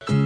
Welcome to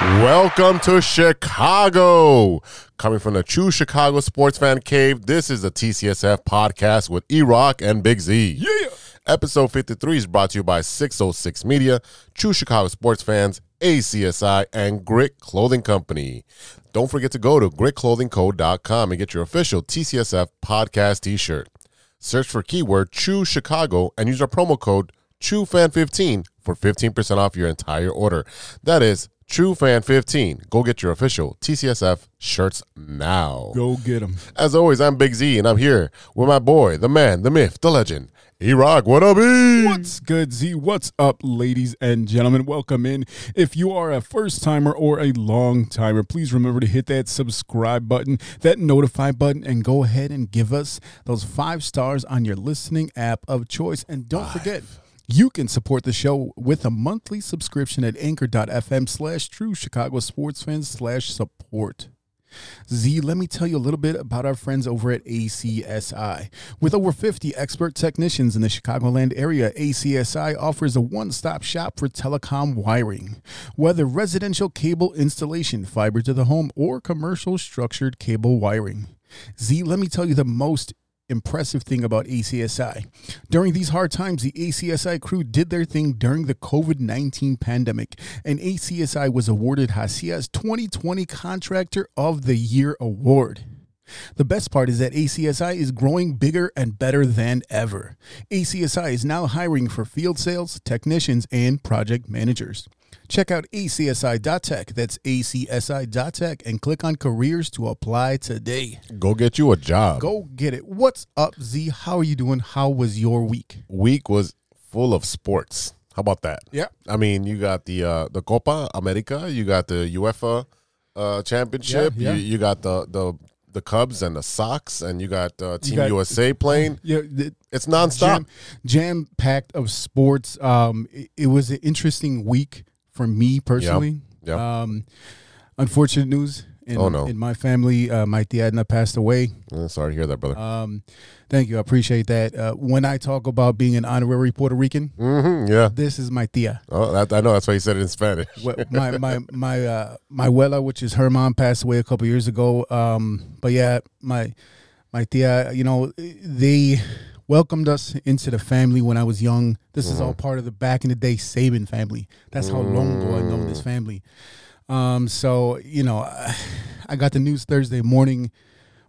Welcome to Chicago. Coming from the true Chicago sports fan cave, this is the TCSF podcast with E Rock and Big Z. Yeah. Episode 53 is brought to you by 606 Media, True Chicago sports fans, ACSI, and Grit Clothing Company. Don't forget to go to gritclothingco.com and get your official TCSF podcast t shirt. Search for keyword True Chicago and use our promo code TrueFan15 for 15% off your entire order. That is TrueFan15. Go get your official TCSF shirts now. Go get them. As always, I'm Big Z, and I'm here with my boy, the man, the myth, the legend, E Rock. What up, E? What's good, Z? What's up, ladies and gentlemen? Welcome in. If you are a first timer or a long timer, please remember to hit that subscribe button, that notify button, and go ahead and give us those five stars on your listening app of choice. And don't forget, you can support the show with a monthly subscription at anchor.fm slash true Chicago sports fans slash support. Z, let me tell you a little bit about our friends over at ACSI. With over 50 expert technicians in the Chicagoland area, ACSI offers a one stop shop for telecom wiring. Whether residential cable installation, fiber to the home, or commercial structured cable wiring. Z, let me tell you the most impressive thing about ACSI. During these hard times, the ACSI crew did their thing during the COVID 19 pandemic, and ACSI was awarded Hacia's 2020 Contractor of the Year award. The best part is that ACSI is growing bigger and better than ever. ACSI is now hiring for field sales, technicians, and project managers. Check out acsi.tech, that's acsi.tech, and click on careers to apply today. Go get you a job. Go get it. What's up, Z? How are you doing? How was your week? Week was full of sports. How about that? Yeah. I mean, you got the uh, the Copa America, you got the UEFA uh, championship, Yeah, yeah. You, you got the the the Cubs and the Sox, and you got uh, Team got- USA playing. Yeah, the, It's nonstop. jam, packed of sports. Um, it, it was an interesting week for me personally. Yep. Um, unfortunate news. In, Oh, no. In my family, uh, my tia Edna passed away. Uh, sorry to hear that, brother. Um, thank you. I appreciate that. Uh, when I talk about being an honorary Puerto Rican, hmm yeah. this is my tia. Oh, that, I know. That's why you said it in Spanish. Well, my my my uh, my abuela, which is her mom, passed away a couple years ago. Um, but yeah, my my tia, you know, they welcomed us into the family when I was young. This is all part of the back in the day Saban family. That's how long ago I know this family. Um, so you know, I, got the news Thursday morning,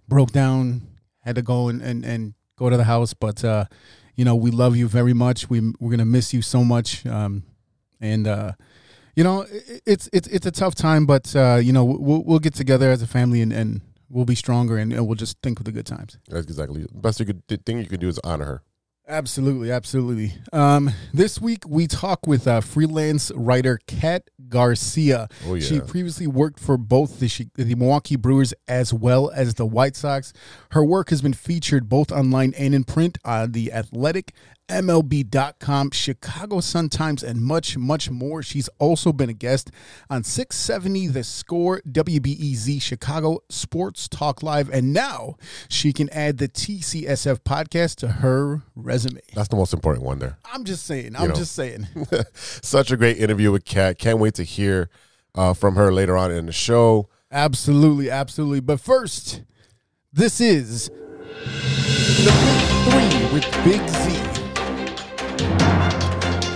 broke down, had to go and and, and go to the house, but uh, you know, we love you very much. We we're gonna miss you so much. Um, and uh, you know, it, it's it's it's a tough time, but uh, you know, we'll we'll get together as a family and, and we'll be stronger and, and we'll just think of the good times. That's exactly the best you could thing you could do is honor her. Absolutely, absolutely. Um, this week we talk with uh, freelance writer Cat Garcia. Oh, yeah. She previously worked for both the the Milwaukee Brewers as well as the White Sox. Her work has been featured both online and in print on the Athletic, MLB.com, Chicago Sun Times, and much, much more. She's also been a guest on 670 The Score, WBEZ Chicago Sports Talk Live, and now she can add the TCSF podcast to her resume. That's the most important one there. I'm just saying. I'm know. just saying. Such a great interview with Cat. Can't wait to hear uh, from her later on in the show. Absolutely, absolutely. But first, this is the Big Three with Big Z.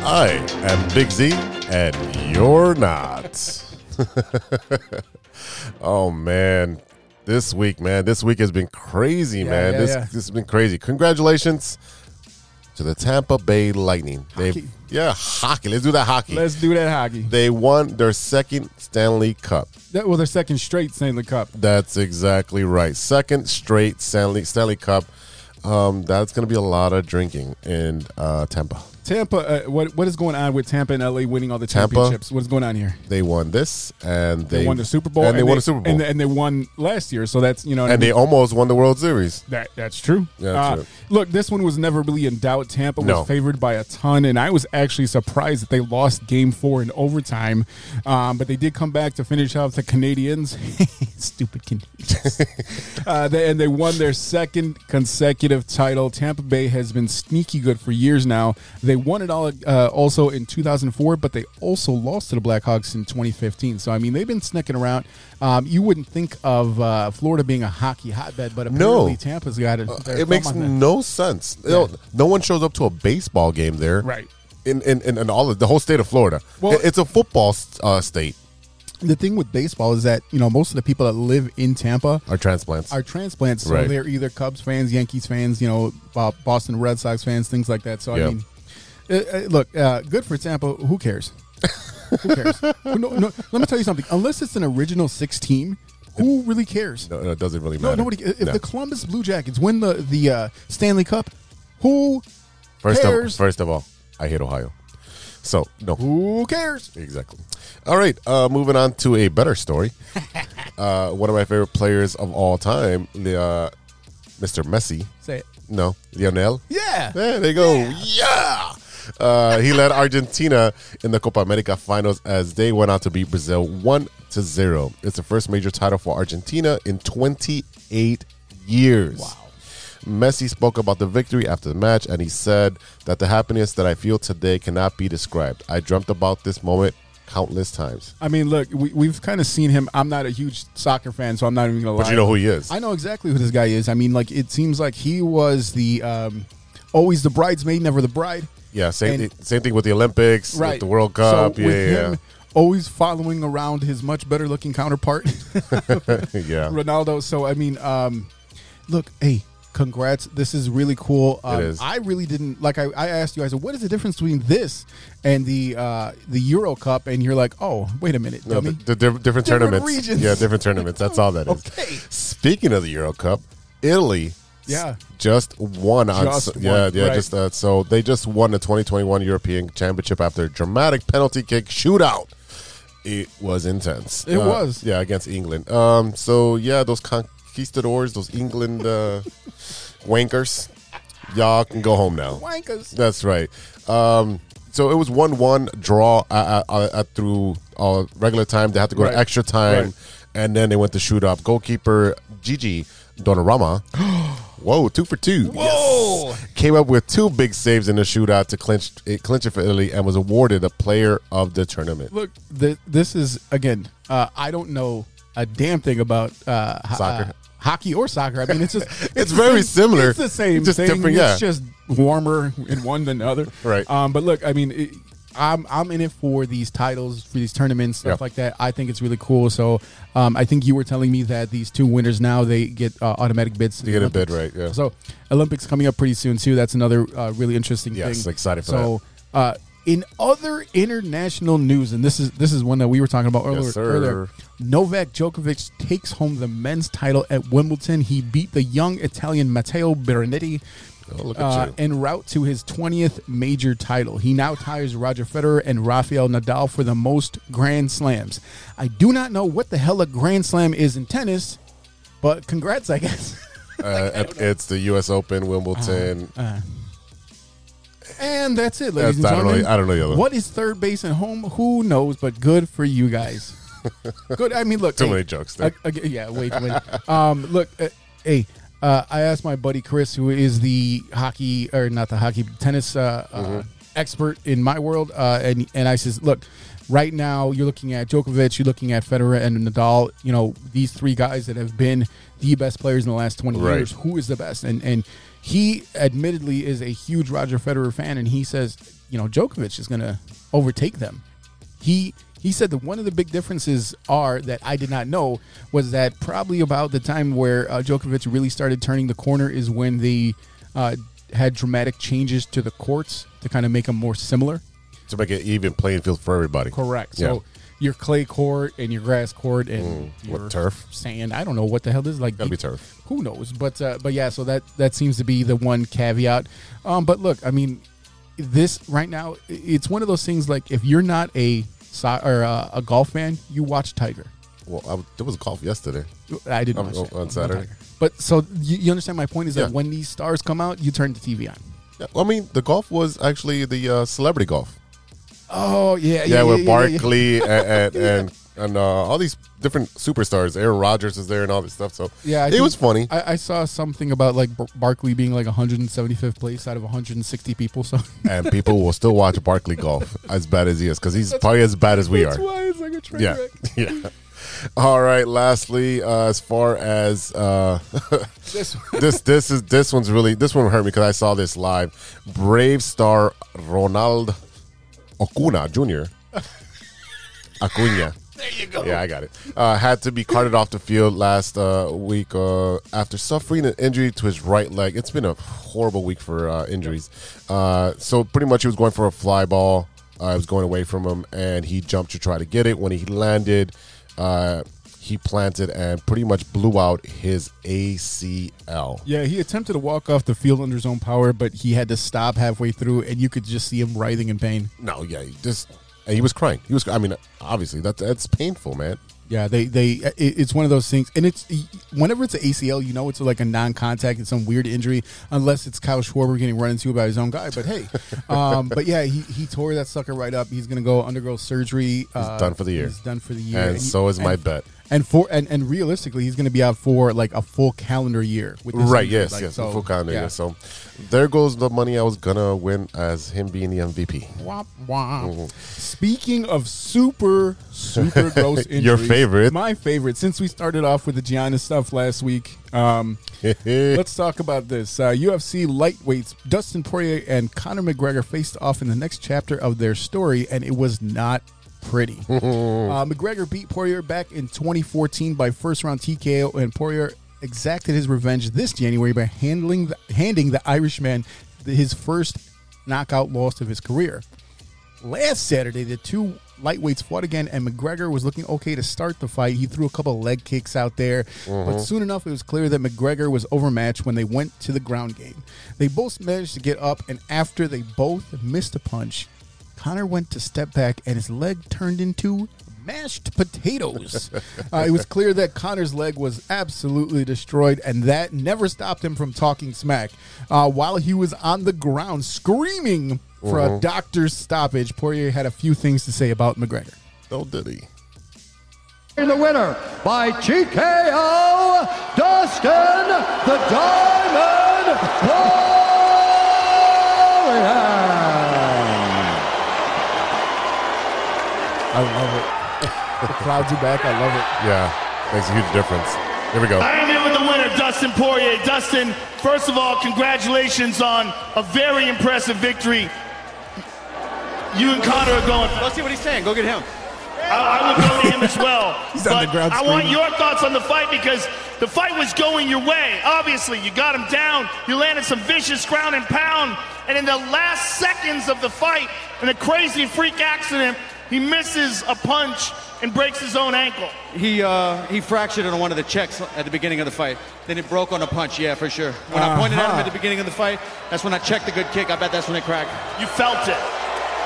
I am Big Z, and you're not. oh man, this week, man, this week has been crazy, Yeah, man. yeah, this yeah. this has been crazy. Congratulations to the Tampa Bay Lightning. They yeah, hockey. Let's do that hockey. Let's do that hockey. they won their second Stanley Cup. That, well, their second straight Stanley Cup. That's exactly right. Second straight Stanley Stanley Cup. Um, that's going to be a lot of drinking in uh, Tampa. Tampa. Uh, what what is going on with Tampa and LA winning all the Tampa? championships? What is going on here? They won this, and They, they, won the Super Bowl, and they won the Super Bowl, and, and they won last year. So that's you know, what I and mean? they almost won the World Series. That that's true. Yeah, that's Uh, true. Look, this one was never really in doubt. Tampa was No. favored by a ton, and I was actually surprised that they lost Game Four in overtime. Um, but they did come back to finish off the Canadians. Stupid Canadians. uh, they, and they won their second consecutive title. Tampa Bay has been sneaky good for years now. They won it all uh, also in 2004, but they also lost to the Blackhawks in 2015. So I mean, they've been snicking around. Um, you wouldn't think of uh, Florida being a hockey hotbed, but apparently No. Tampa's got it. their It makes no sense. Know, no one shows up to a baseball game there, Right. In in, in, in all of the whole state of Florida. Well- It- it's a football uh, state. The thing with baseball is that you know most of the people that live in Tampa are transplants. are transplants, so Right. they're either Cubs fans, Yankees fans, you know, Boston Red Sox fans, things like that. So Yeah. I mean, uh, uh, look, uh, good for Tampa. Who cares? who cares? no, no, let me tell you something. Unless it's an original six team, who really cares? no, no, it doesn't really No, matter. nobody. If No. the Columbus Blue Jackets win the the uh, Stanley Cup, who first cares? of first of all, I hate Ohio. So no, who cares? Exactly. All right. Uh, moving on to a better story. uh, one of my favorite players of all time, the, uh, Mr. Messi. Say it. No, Lionel. Yeah. There they go. Yeah. Uh, he led Argentina in the Copa America finals as they went out to beat Brazil one to zero. It's the first major title for Argentina in 28 years. Wow. Messi spoke about the victory after the match and he said that the happiness that I feel today cannot be described. I dreamt about this moment countless times. I mean, look, we, we've kind of seen him. I'm not a huge soccer fan, so I'm not even gonna lie. But you know who he is. I know exactly who this guy is. I mean, like it seems like he was the um, always the bridesmaid, never the bride. Yeah, same, and- same thing with the Olympics, Right. with the World Cup. So yeah, yeah, always following around his much better looking counterpart, yeah. Ronaldo. So I mean, um, look, hey. Congrats! This is really cool. Um, is. I really didn't like. I, I asked you. I said, "What is the difference between this and the uh, the Euro Cup?" And you're like, "Oh, wait a minute, No, the, the diff- different, Different tournaments. regions. Yeah, different tournaments. That's all that is. Okay. Speaking of the Euro Cup, Italy Yeah. just won on Just yeah, won, yeah, right. just uh, so they just won the 2021 European Championship after a dramatic penalty kick shootout. It was intense. It Uh, was. Yeah, against England. Um so yeah, those conquistadors, those England uh wankers, y'all can go home now. Wankers. That's right. Um, so it was one-one draw uh, uh, uh, through uh, regular time. They had to go Right. to extra time, Right. and then they went to shoot up. Goalkeeper Gigi Donnarumma. Whoa, two for two. Whoa. Yes. Came up with two big saves in the shootout to clinch it, clinch it for Italy, and was awarded a player of the tournament. Look, th- this is again. Uh, I don't know a damn thing about uh, Soccer. uh, hockey or soccer. I mean, it's just It's the very same- similar. It's the same, it's Just thing. different, yeah. It's just warmer in one than the other. Right. Um, but look, I mean. It, I'm I'm in it for these titles, for these tournaments, stuff Yeah. like that. I think it's really cool. So, um, I think you were telling me that these two winners now they get uh, automatic bids. To get a bid, right? Yeah. So Olympics coming up pretty soon too. That's another uh, really interesting Yes, thing. excited for so, uh, in other international news, and this is this is one that we were talking about earlier. sir. earlier Novak Djokovic takes home the men's title at Wimbledon. He beat the young Italian Matteo Berrettini. Oh, look at Uh, you. en route to his 20th major title. He now ties Roger Federer and Rafael Nadal for the most Grand Slams. I do not know what the hell a Grand Slam is in tennis, but congrats, I guess. Uh, it's the U.S. Open, Wimbledon. And that's it, ladies That's- and I don't know- gentlemen. I don't know. What is third base at home? Who knows? But good for you guys. good. I mean, look. Too hey, many jokes there. uh, uh, yeah, wait, wait. um, look, uh, hey, uh, I asked my buddy Chris, who is the hockey or not the hockey tennis uh, Mm-hmm. uh, expert in my world, uh, and and I says, look. Right now, you're looking at Djokovic, you're looking at Federer and Nadal. You know these three guys that have been the best players in the last 20 Right. years. Who is the best? And and he admittedly is a huge Roger Federer fan, and he says, you know, Djokovic is going to overtake them. He he said that one of the big differences are that I did not know was that probably about the time where uh, Djokovic really started turning the corner is when they uh, had dramatic changes to the courts to kind of make them more similar. to make it even playing field for everybody. Correct. Yeah. So your clay court and your grass court and Mm, what, your turf? sand. I don't know what the hell this is like. Gotta be turf. Who knows? But uh, but yeah. So that that seems to be the one caveat. Um, but look, I mean, this right now, it's one of those things. Like if you're not a so- or uh, a golf fan, you watch Tiger. Well, I, there was golf yesterday. I didn't Um, watch oh, it on Saturday? But so you, you understand my point is that when these stars come out, you turn the TV on. Yeah, well, I mean, the golf was actually the uh, celebrity golf. Oh yeah, Yeah, with yeah, yeah. Barkley and and, and, and uh, all these different superstars. Aaron Rodgers is there and all this stuff. So Yeah, I it was funny. I, I saw something about like Bar- Barkley being like 175th place out of 160 people. So and people will still watch Barkley golf as bad as he is because he's probably as bad as we that's are. why it's like a train Yeah, wreck. yeah. All right. Lastly, uh, as far as uh, This- this, this is this one's really this one hurt me because I saw this live. Brave star Ronald Acuna Jr. Acuna. There you go. Yeah, I got it. Uh, had to be carted off the field last uh, week uh, after suffering an injury to his right leg. It's been a horrible week for uh, injuries. Uh, so pretty much he was going for a fly ball. Uh, it was going away from him, and he jumped to try to get it. When he landed, uh, he planted and pretty much blew out his ACL. Yeah, he attempted to walk off the field under his own power, but he had to stop halfway through, and you could just see him writhing in pain. No, yeah, he just and he was crying. He was. I mean, obviously that's that's painful, man. Yeah, they they it, it's one of those things, and it's whenever it's an ACL, you know it's like a non-contact, it's some weird injury, unless it's Kyle Schwarber getting run into by his own guy. But hey, um, but yeah, he, he tore that sucker right up. He's gonna go undergo surgery. He's done for the year. He's done for the year, And he- so is my and- bet. And for and, and realistically, he's gonna be out for like a full calendar year. With this Right. injury. Yes. Like, yes. so, full calendar. yeah. year. So there goes the money I was gonna win as him being the MVP. Womp womp. Speaking of super, super gross injuries, Your favorite. my favorite. Since we started off with the Giannis stuff last week, um, let's talk about this. Uh, UFC lightweights Dustin Poirier and Conor McGregor faced off in the next chapter of their story, and it was not pretty. uh, McGregor beat Poirier back in 2014 by first round TKO, and Poirier exacted his revenge this January by handling the, handing the Irishman his first knockout loss of his career. Last Saturday, the two lightweights fought again, and McGregor was looking okay to start the fight. He threw a couple leg kicks out there, but soon enough, it was clear that McGregor was overmatched when they went to the ground game. They both managed to get up, and after they both missed a punch, Conor went to step back, and his leg turned into mashed potatoes. uh, it was clear that Conor's leg was absolutely destroyed, and that never stopped him from talking smack. Uh, while he was on the ground screaming for a doctor's stoppage, Poirier had a few things to say about McGregor. Oh, did he? the winner by TKO, Dustin the Diamond Poirier. I love it. the crowds are back. I love it. Yeah, makes a huge difference. Here we go. I am here with the winner, Dustin Poirier. Dustin, first of all, congratulations on a very impressive victory. You and Conor are going. Let's see what he's saying. Go get him. I, I would go to him as well. He's on the ground I want your thoughts on the fight because the fight was going your way. Obviously, you got him down. You landed some vicious ground and pound. And in the last seconds of the fight, in a crazy freak accident, he misses a punch and breaks his own ankle. He uh, he fractured it on one of the checks at the beginning of the fight. Then it broke on a punch. Yeah, for sure. When I pointed at him Uh-huh. at the beginning of the fight, that's when I checked the good kick. I bet that's when it cracked. You felt it.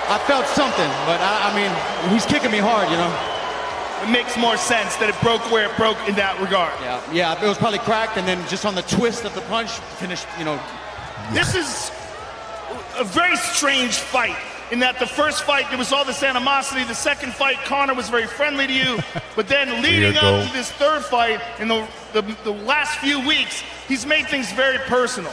I felt something, but I, I mean, he's kicking me hard, you know. It makes more sense that it broke where it broke in that regard. Yeah, yeah. It was probably cracked, and then just on the twist of the punch, finished. You know, This is a very strange fight in that the first fight there was all this animosity. The second fight, Conor was very friendly to you, but then leading up to this third fight in the, the the last few weeks, he's made things very personal.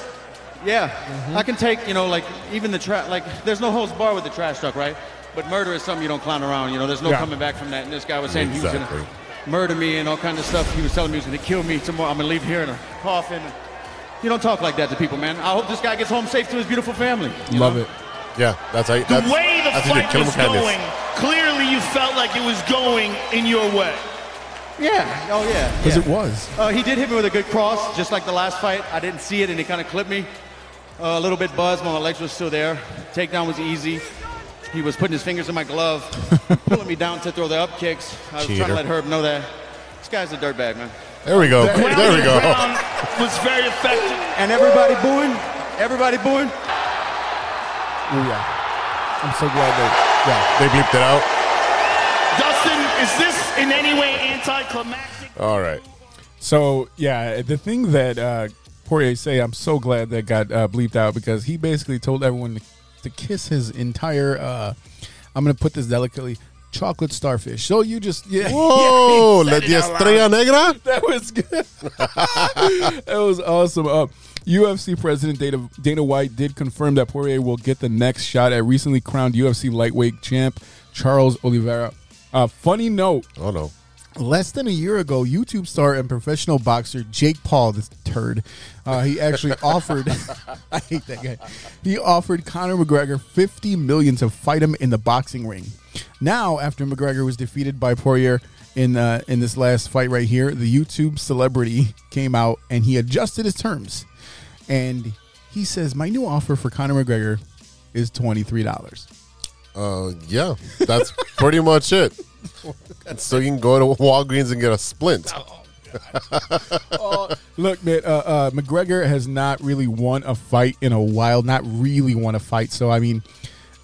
yeah. Mm-hmm. I can take, you know, like even the trash. Like, there's no holds bar with the trash talk, right? But murder is something you don't clown around. You know, there's no Yeah. coming back from that. And this guy was saying he was gonna murder me and all kinds of stuff. He was telling me he was gonna kill me tomorrow. I'm gonna leave here in a coffin. You don't talk like that to people, man. I hope this guy gets home safe to his beautiful family. Love know? it. Yeah, that's how. You, The that's, way the that's fight was with kindness. going, clearly you felt like it was going in your way. Yeah. Oh yeah. Because yeah. it was. Uh, he did hit me with a good cross, just like the last fight. I didn't see it, and he kind of clipped me. Uh, a little bit buzzed, but my legs were still there. Takedown was easy. He was putting his fingers in my glove, pulling me down to throw the up kicks. I was trying to let Herb know that. This guy's a dirtbag, man. There we go. Ground There we go. was very effective. And everybody booing. Everybody booing. Oh yeah, I'm so glad they yeah. They bleeped it out. Dustin, is this in any way anticlimactic? All right. So yeah, the thing that uh, Poirier say, I'm so glad that got uh, bleeped out because he basically told everyone to, to kiss his entire. Uh, I'm gonna put this delicately. Chocolate starfish. So you just yeah. Whoa, yeah, la he said it estrella negra. that was good. that was awesome. Uh, UFC President Dana, Dana White did confirm that Poirier will get the next shot at recently crowned UFC lightweight champ Charles Oliveira. Uh, funny note: Oh no. Less than a year ago, YouTube star and professional boxer Jake Paul, this turd, uh, he actually offered. I hate that guy. He offered Conor McGregor fifty million to fight him in the boxing ring. Now, after McGregor was defeated by Poirier in uh, in this last fight right here, the YouTube celebrity came out and he adjusted his terms, and he says, "My new offer for Conor McGregor is twenty three dollars." Uh, yeah, that's pretty much it. So you can go to Walgreens and get a splint. Look, man, uh, uh, McGregor has not really won a fight in a while. Not really won a fight. So I mean,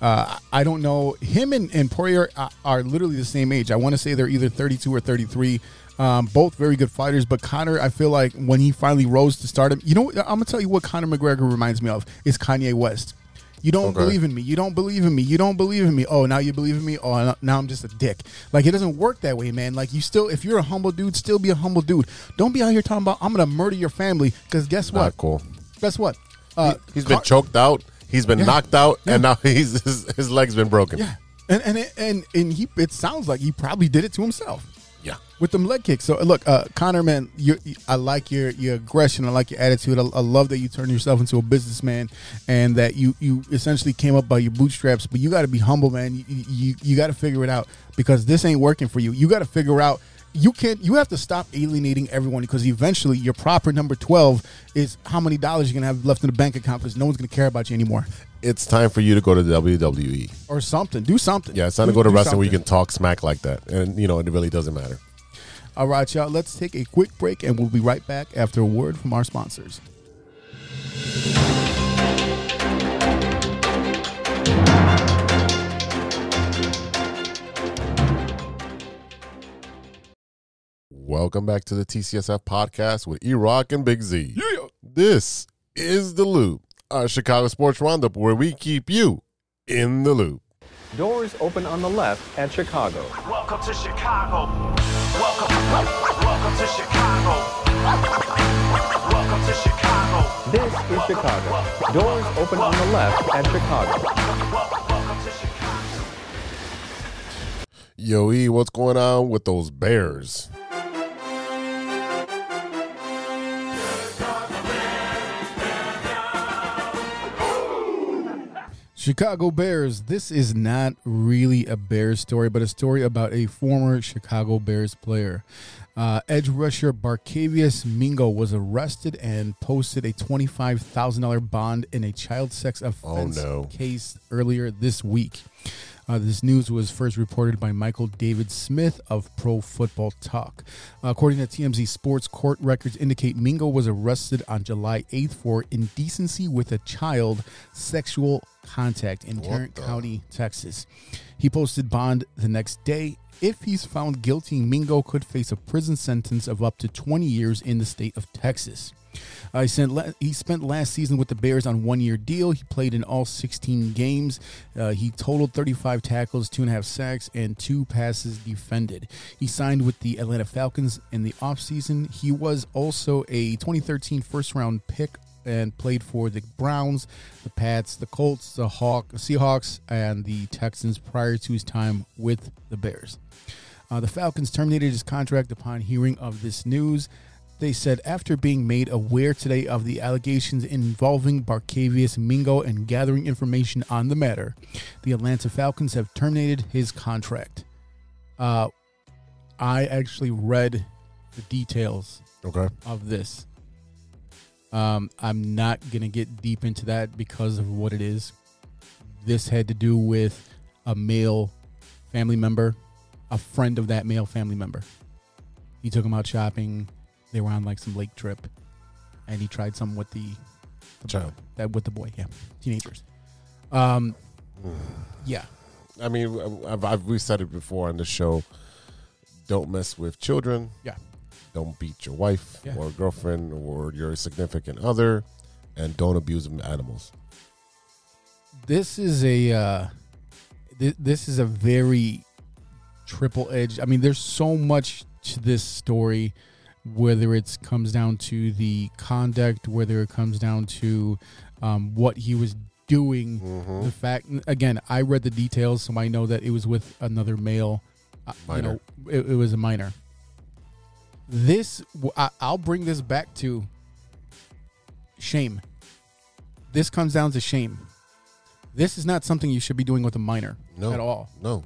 uh, I don't know. Him and, and Poirier are, are literally the same age. I want to say they're either 32 or 33. Um, both very good fighters, but Conor, I feel like when he finally rose to stardom, you know, I'm gonna tell you what Conor McGregor reminds me of is Kanye West. You don't Okay. believe in me. You don't believe in me. You don't believe in me. Oh, now you believe in me. Oh, now I'm just a dick. Like it doesn't work that way, man. Like you still, if you're a humble dude, still be a humble dude. Don't be out here talking about I'm gonna murder your family because guess what? Not cool. Guess what? Uh, He's been Con- choked out. He's been Yeah. knocked out, Yeah. and now he's his, his leg's been broken. Yeah, and and it- and and he. It sounds like he probably did it to himself Yeah. with them leg kicks. So look, uh, Conor, man, you, I like your your aggression. I like your attitude. I, I love that you turned yourself into a businessman and that you you essentially came up by your bootstraps. But you got to be humble, man. You you, you got to figure it out because this ain't working for you. You got to figure out. You can't. You have to stop alienating everyone because eventually your proper number twelve is how many dollars you're gonna have left in the bank account because no one's gonna care about you anymore It's time for you to go to WWE. or something. Do something. Yeah, it's time to go to do wrestling where you can talk smack like that, and you know it really doesn't matter. All right, y'all. Let's take a quick break and we'll be right back after a word from our sponsors. Welcome back to the TCSF podcast with E Rock and Big Z. This is the Loop, a Chicago sports roundup where we keep you in the loop. Doors open on the left at Chicago. Welcome to Chicago. Welcome, welcome to Chicago. Welcome to Chicago. This is Chicago. Doors open on the left at Chicago. Welcome to Chicago. Yo, E, what's going on with those Bears? Chicago Bears. This is not really a Bears story, but a story about a former Chicago Bears player. Uh, edge rusher Barkevious Mingo was arrested and posted a $25,000 bond in a child sex offense no. case earlier this week. Uh, this news was first reported by Michael David Smith of Pro Football Talk. Uh, according to TMZ Sports, court records indicate Mingo was arrested on July 8th for indecency with a child sexual contact in Tarrant County, Texas. He posted bond the next day. If he's found guilty, Mingo could face a prison sentence of up to 20 years in the state of Texas. Uh, he, sent he spent last season with the Bears on one year deal. He played in all 16 games. Uh, he totaled 35 tackles, two and a half sacks, and two passes defended. He signed with the Atlanta Falcons in the offseason. He was also a 2013 first round pick and played for the Browns, the Pats, the Colts, the Hawk, Seahawks, and the Texans prior to his time with the Bears. Uh, the Falcons terminated his contract upon hearing of this news. They said after being made aware today of the allegations involving Barkevious Mingo and gathering information on the matter, the Atlanta Falcons have terminated his contract. Uh, I actually read the details Okay. of this. Um, I'm not gonna get deep into that because of what it is. This had to do with a male family member, a friend of that male family member. He took him out shopping. They were on like some lake trip, and he tried something with the, the Child. that with the boy, yeah, teenagers. Um, yeah, I mean, I've, I've we said it before on the show. Don't mess with children. yeah, Don't beat your wife Yeah. or girlfriend or your significant other, and don't abuse animals. this is a uh, th- this is a very triple edged. I mean, there's so much to this story, whether it comes down to the conduct, whether it comes down to um, what he was doing. Mm-hmm. The fact, again, I read the details, so I know that it was with another male. uh, Minor. You know, it, it was a minor. This, I'll bring this back to shame. This comes down to shame. This is not something you should be doing with a minor No, at all. No,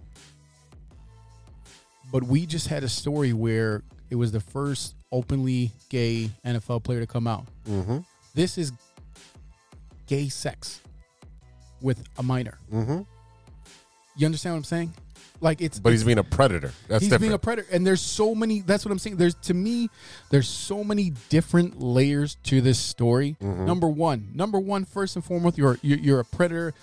But we just had a story where it was the first openly gay NFL player to come out. Mm-hmm. This is gay sex with a minor. Mm-hmm. You understand what I'm saying? Like it's But he's being a predator. That's he's different. being a predator and there's so many that's what i'm saying there's to me there's so many different layers to this story Mm-hmm. number one number one first and foremost you're, you're you're a predator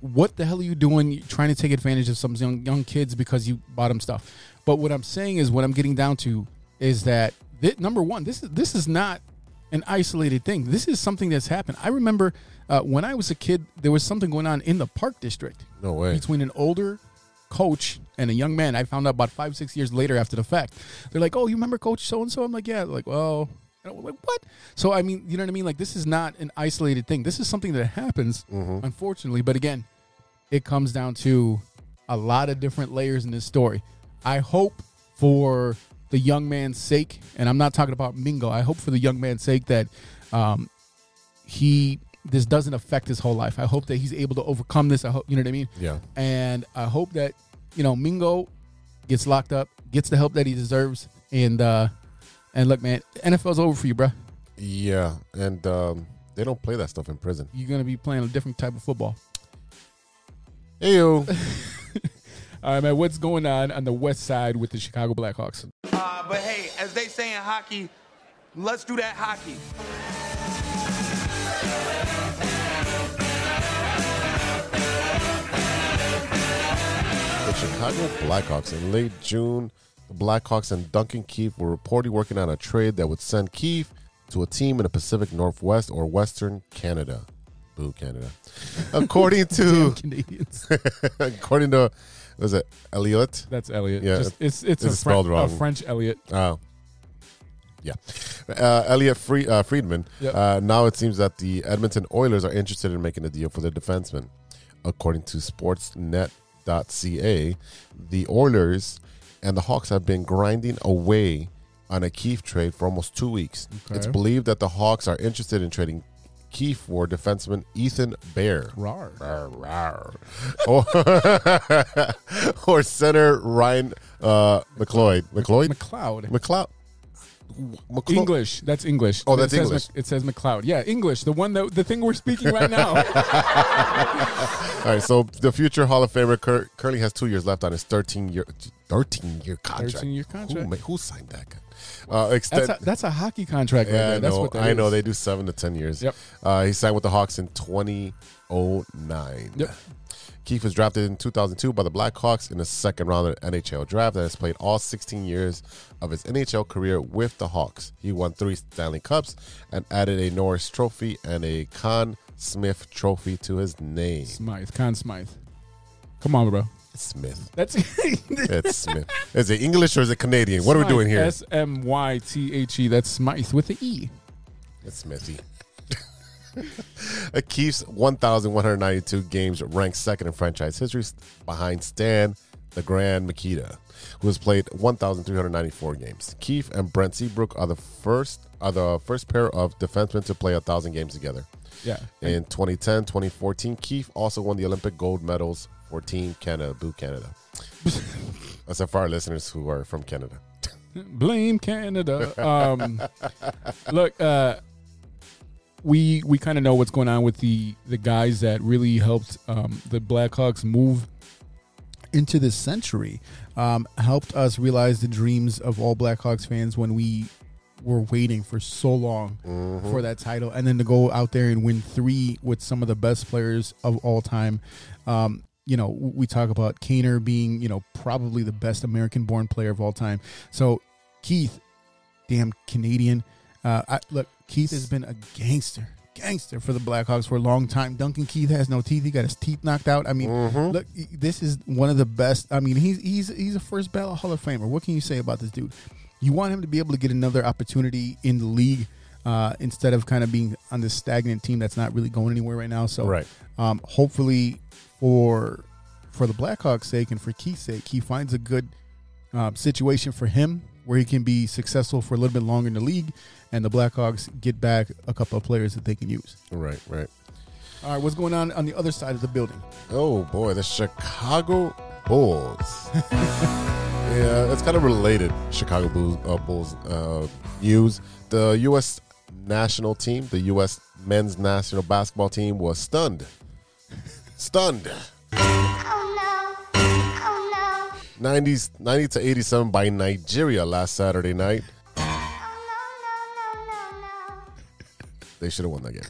what the hell are you doing You're trying to take advantage of some young young kids because you bought them stuff but what i'm saying is what i'm getting down to is that thi- number one this is this is not an isolated thing this is something that's happened i remember uh, when i was a kid there was something going on in the park district no way. between an older coach and a young man. I found out about five, six years later after the fact. They're like, "Oh, you remember Coach so and so?" I'm like, "Yeah." They're like, "Well," like, "What?" So I mean, you know what I mean? Like, this is not an isolated thing. This is something that happens, unfortunately. But again, it comes down to a lot of different layers in this story. I hope for the young man's sake, and I'm not talking about Mingo. I hope for the young man's sake that um, he this doesn't affect his whole life. I hope that he's able to overcome this. I hope you know what I mean. Yeah. And I hope that you know Mingo gets locked up, gets the help that he deserves, and uh and look, man, NFL's over for you, bro. Yeah, and um, they don't play that stuff in prison. You're gonna be playing a different type of football. Hey yo, All right, man. What's going on on the west side with the Chicago Blackhawks? Uh, but hey, as they say in hockey, let's do that hockey. the Chicago Blackhawks in late June. The Blackhawks and Duncan Keith were reportedly working on a trade that would send Keith to a team in the Pacific Northwest or Western Canada. Boo, Canada. According to Canadians. according to was it Elliotte? That's Elliotte. Yeah, Just- it's it's, it's a, spelled Fren- wrong. a French Elliotte. Oh. Yeah. Uh, Elliotte Free, uh, Friedman. Yep. Uh, now it seems that the Edmonton Oilers are interested in making a deal for their defenseman. According to Sportsnet.ca, the Oilers and the Hawks have been grinding away on a Keith trade for almost two weeks. Okay. It's believed that the Hawks are interested in trading Keith for defenseman Ethan Bear. Rar. Rawr, rawr. or, or center Ryan uh, McLeod. McLeod? McLeod. McLeod. English. That's English. Oh, that's it says English. Mc- it says McLeod. Yeah, English. The one that the thing we're speaking right now. All right, so the future Hall of Famer Cur- currently has two years left on his 13 year 13 year contract. 13 year contract. Who, who signed that? Uh, extend, that's a, that's a hockey contract. Right yeah, there. That's know. what that I know they do seven to ten years. Yep. Uh, he signed with the Hawks in 2009. Yep. Keith was drafted in 2002 by the Blackhawks in the second round of the NHL draft and has played all 16 years of his NHL career with the Hawks. He won three Stanley Cups and added a Norris Trophy and a Conn Smith Trophy to his name. Smythe. Conn Smythe. Come on, bro. Smith. That's It's Smith. Is it English or is it Canadian? What are we doing here? S M Y T H E. That's Smythe with the E. It's Smithy. Keith's 1,192 games ranked second in franchise history behind Stan the Grand Mikita, who has played 1,394 games. Keith and Brent Seabrook are the first are the first pair of defensemen to play a thousand games together. Yeah. In 2010, 2014, Keith also won the Olympic gold medals for Team Canada, Boo Canada. Except for our listeners who are from Canada. Blame Canada. Um, look, uh, we we kind of know what's going on with the the guys that really helped um, the Blackhawks move into this century. Um, helped us realize the dreams of all Blackhawks fans when we were waiting for so long for that title, and then to go out there and win three with some of the best players of all time. Um, you know, we talk about Kaner being, you know, probably the best American-born player of all time. So Keith, damn Canadian. Uh, I, look, Keith has been a gangster, gangster for the Blackhawks for a long time. Duncan Keith has no teeth; he got his teeth knocked out. I mean, look, this is one of the best. I mean, he's he's he's a first ballot Hall of Famer. What can you say about this dude? You want him to be able to get another opportunity in the league. Uh, instead of kind of being on this stagnant team that's not really going anywhere right now, so Right. um, hopefully for for the Blackhawks' sake and for Keith's sake, he finds a good um, situation for him where he can be successful for a little bit longer in the league, and the Blackhawks get back a couple of players that they can use. Right, right. All right, what's going on on the other side of the building? Oh boy, the Chicago Bulls. yeah, it's kind of related. Chicago Bulls, uh, Bulls uh, news. The U.S. national team, the U.S. men's national basketball team, was stunned. Stunned. Oh no! Oh 90s, 90 to 87 by Nigeria last Saturday night. They should have won that game.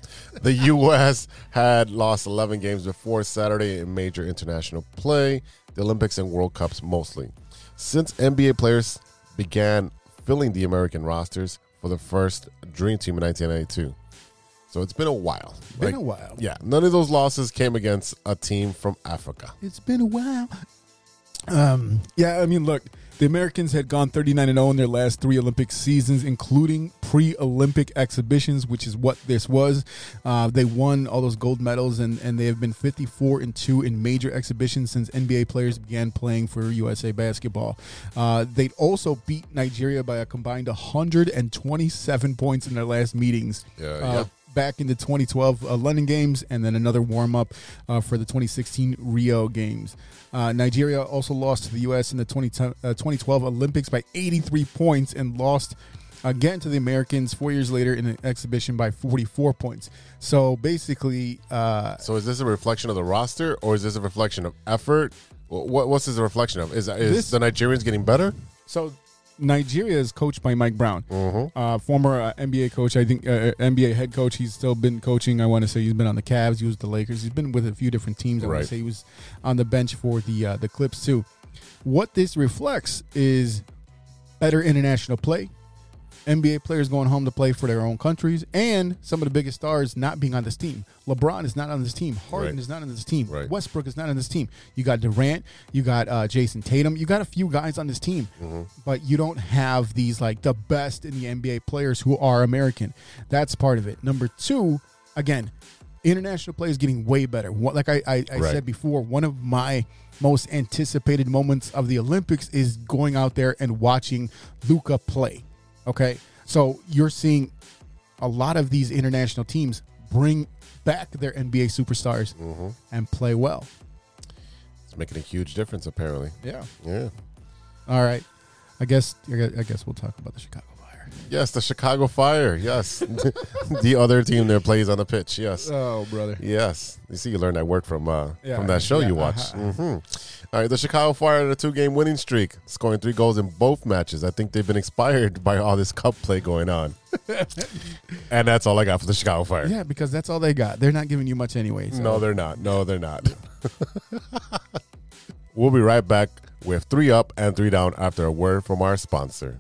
The U.S. had lost 11 games before Saturday in major international play, the Olympics and World Cups mostly. Since NBA players began filling the American rosters for the first Dream Team in 1992. So it's been a while. Been a while. Yeah, none of those losses came against a team from Africa. It's been a while. Um, yeah, I mean, look, the Americans had gone 39 and 0 in their last three Olympic seasons, including pre-Olympic exhibitions, which is what this was. Uh, they won all those gold medals, and and they have been 54 and two in major exhibitions since NBA players began playing for USA basketball. Uh, they also beat Nigeria by a combined 127 points in their last meetings. Yeah, Uh, yeah. Back in the 2012 uh, London Games and then another warm up uh, for the 2016 Rio Games. Uh, Nigeria also lost to the U.S. in the 20, uh, 2012 Olympics by 83 points and lost again to the Americans four years later in an exhibition by 44 points. So basically, uh, So is this a reflection of the roster, or is this a reflection of effort? What, what's this a reflection of? Is, is This- the Nigerians getting better? So Nigeria is coached by Mike Brown, uh, former uh, NBA coach. I think uh, NBA head coach. He's still been coaching. I want to say he's been on the Cavs. He was the Lakers. He's been with a few different teams. I want to say he was on the bench for the uh, the Clips too. What this reflects is better international play. NBA players going home to play for their own countries, and some of the biggest stars not being on this team. LeBron is not on this team. Harden Right. is not on this team. Right. Westbrook is not on this team. You got Durant, you got uh, Jayson Tatum, you got a few guys on this team, but you don't have these like the best in the NBA players who are American. That's part of it. Number two, again, international play is getting way better. What, like I, I, I Right. said before, one of my most anticipated moments of the Olympics is going out there and watching Luka play. Okay, so you're seeing a lot of these international teams bring back their NBA superstars mm-hmm. and play well. It's making a huge difference, apparently. Yeah. Yeah. All right. I guess I guess- we'll talk about the Chicago. Yes, the Chicago Fire. Yes. the other team that plays on the pitch. Yes. Oh, brother. Yes. You see, you learned that word from uh, Yeah, from that show yeah, you watched. uh-huh. hmm All right, the Chicago Fire had a two game winning streak, scoring three goals in both matches. I think they've been inspired by all this cup play going on. and that's all I got for the Chicago Fire. Yeah, because that's all they got. They're not giving you much anyway. so- No, they're not. No, they're not. we'll be right back with three up and three down after a word from our sponsor.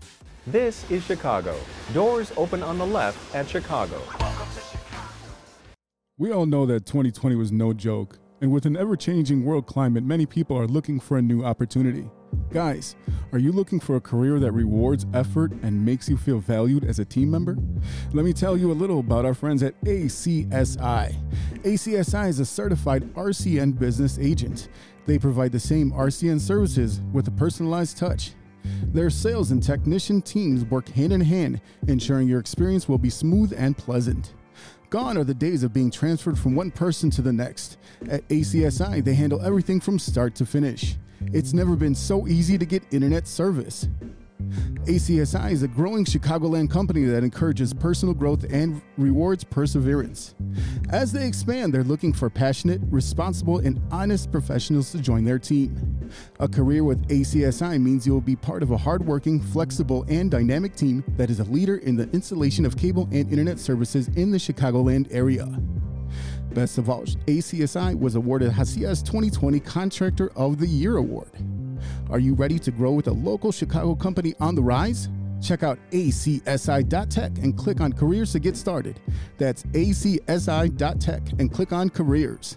This is Chicago. Doors open on the left at Chicago. We all know that 2020 was no joke, and with an ever changing world climate, many people are looking for a new opportunity. Guys, are you looking for a career that rewards effort and makes you feel valued as a team member? Let me tell you a little about our friends at ACSI. ACSI is a certified RCN business agent. They provide the same RCN services with a personalized touch. Their sales and technician teams work hand in hand, ensuring your experience will be smooth and pleasant. Gone are the days of being transferred from one person to the next. At ACSI, they handle everything from start to finish. It's never been so easy to get internet service. ACSI is a growing Chicagoland company that encourages personal growth and rewards perseverance. As they expand, they're looking for passionate, responsible, and honest professionals to join their team. A career with ACSI means you will be part of a hardworking, flexible, and dynamic team that is a leader in the installation of cable and internet services in the Chicagoland area. Best of all, ACSI was awarded Hacia's 2020 Contractor of the Year award. Are you ready to grow with a local Chicago company on the rise? Check out acsi.tech and click on careers to get started. That's acsi.tech and click on careers.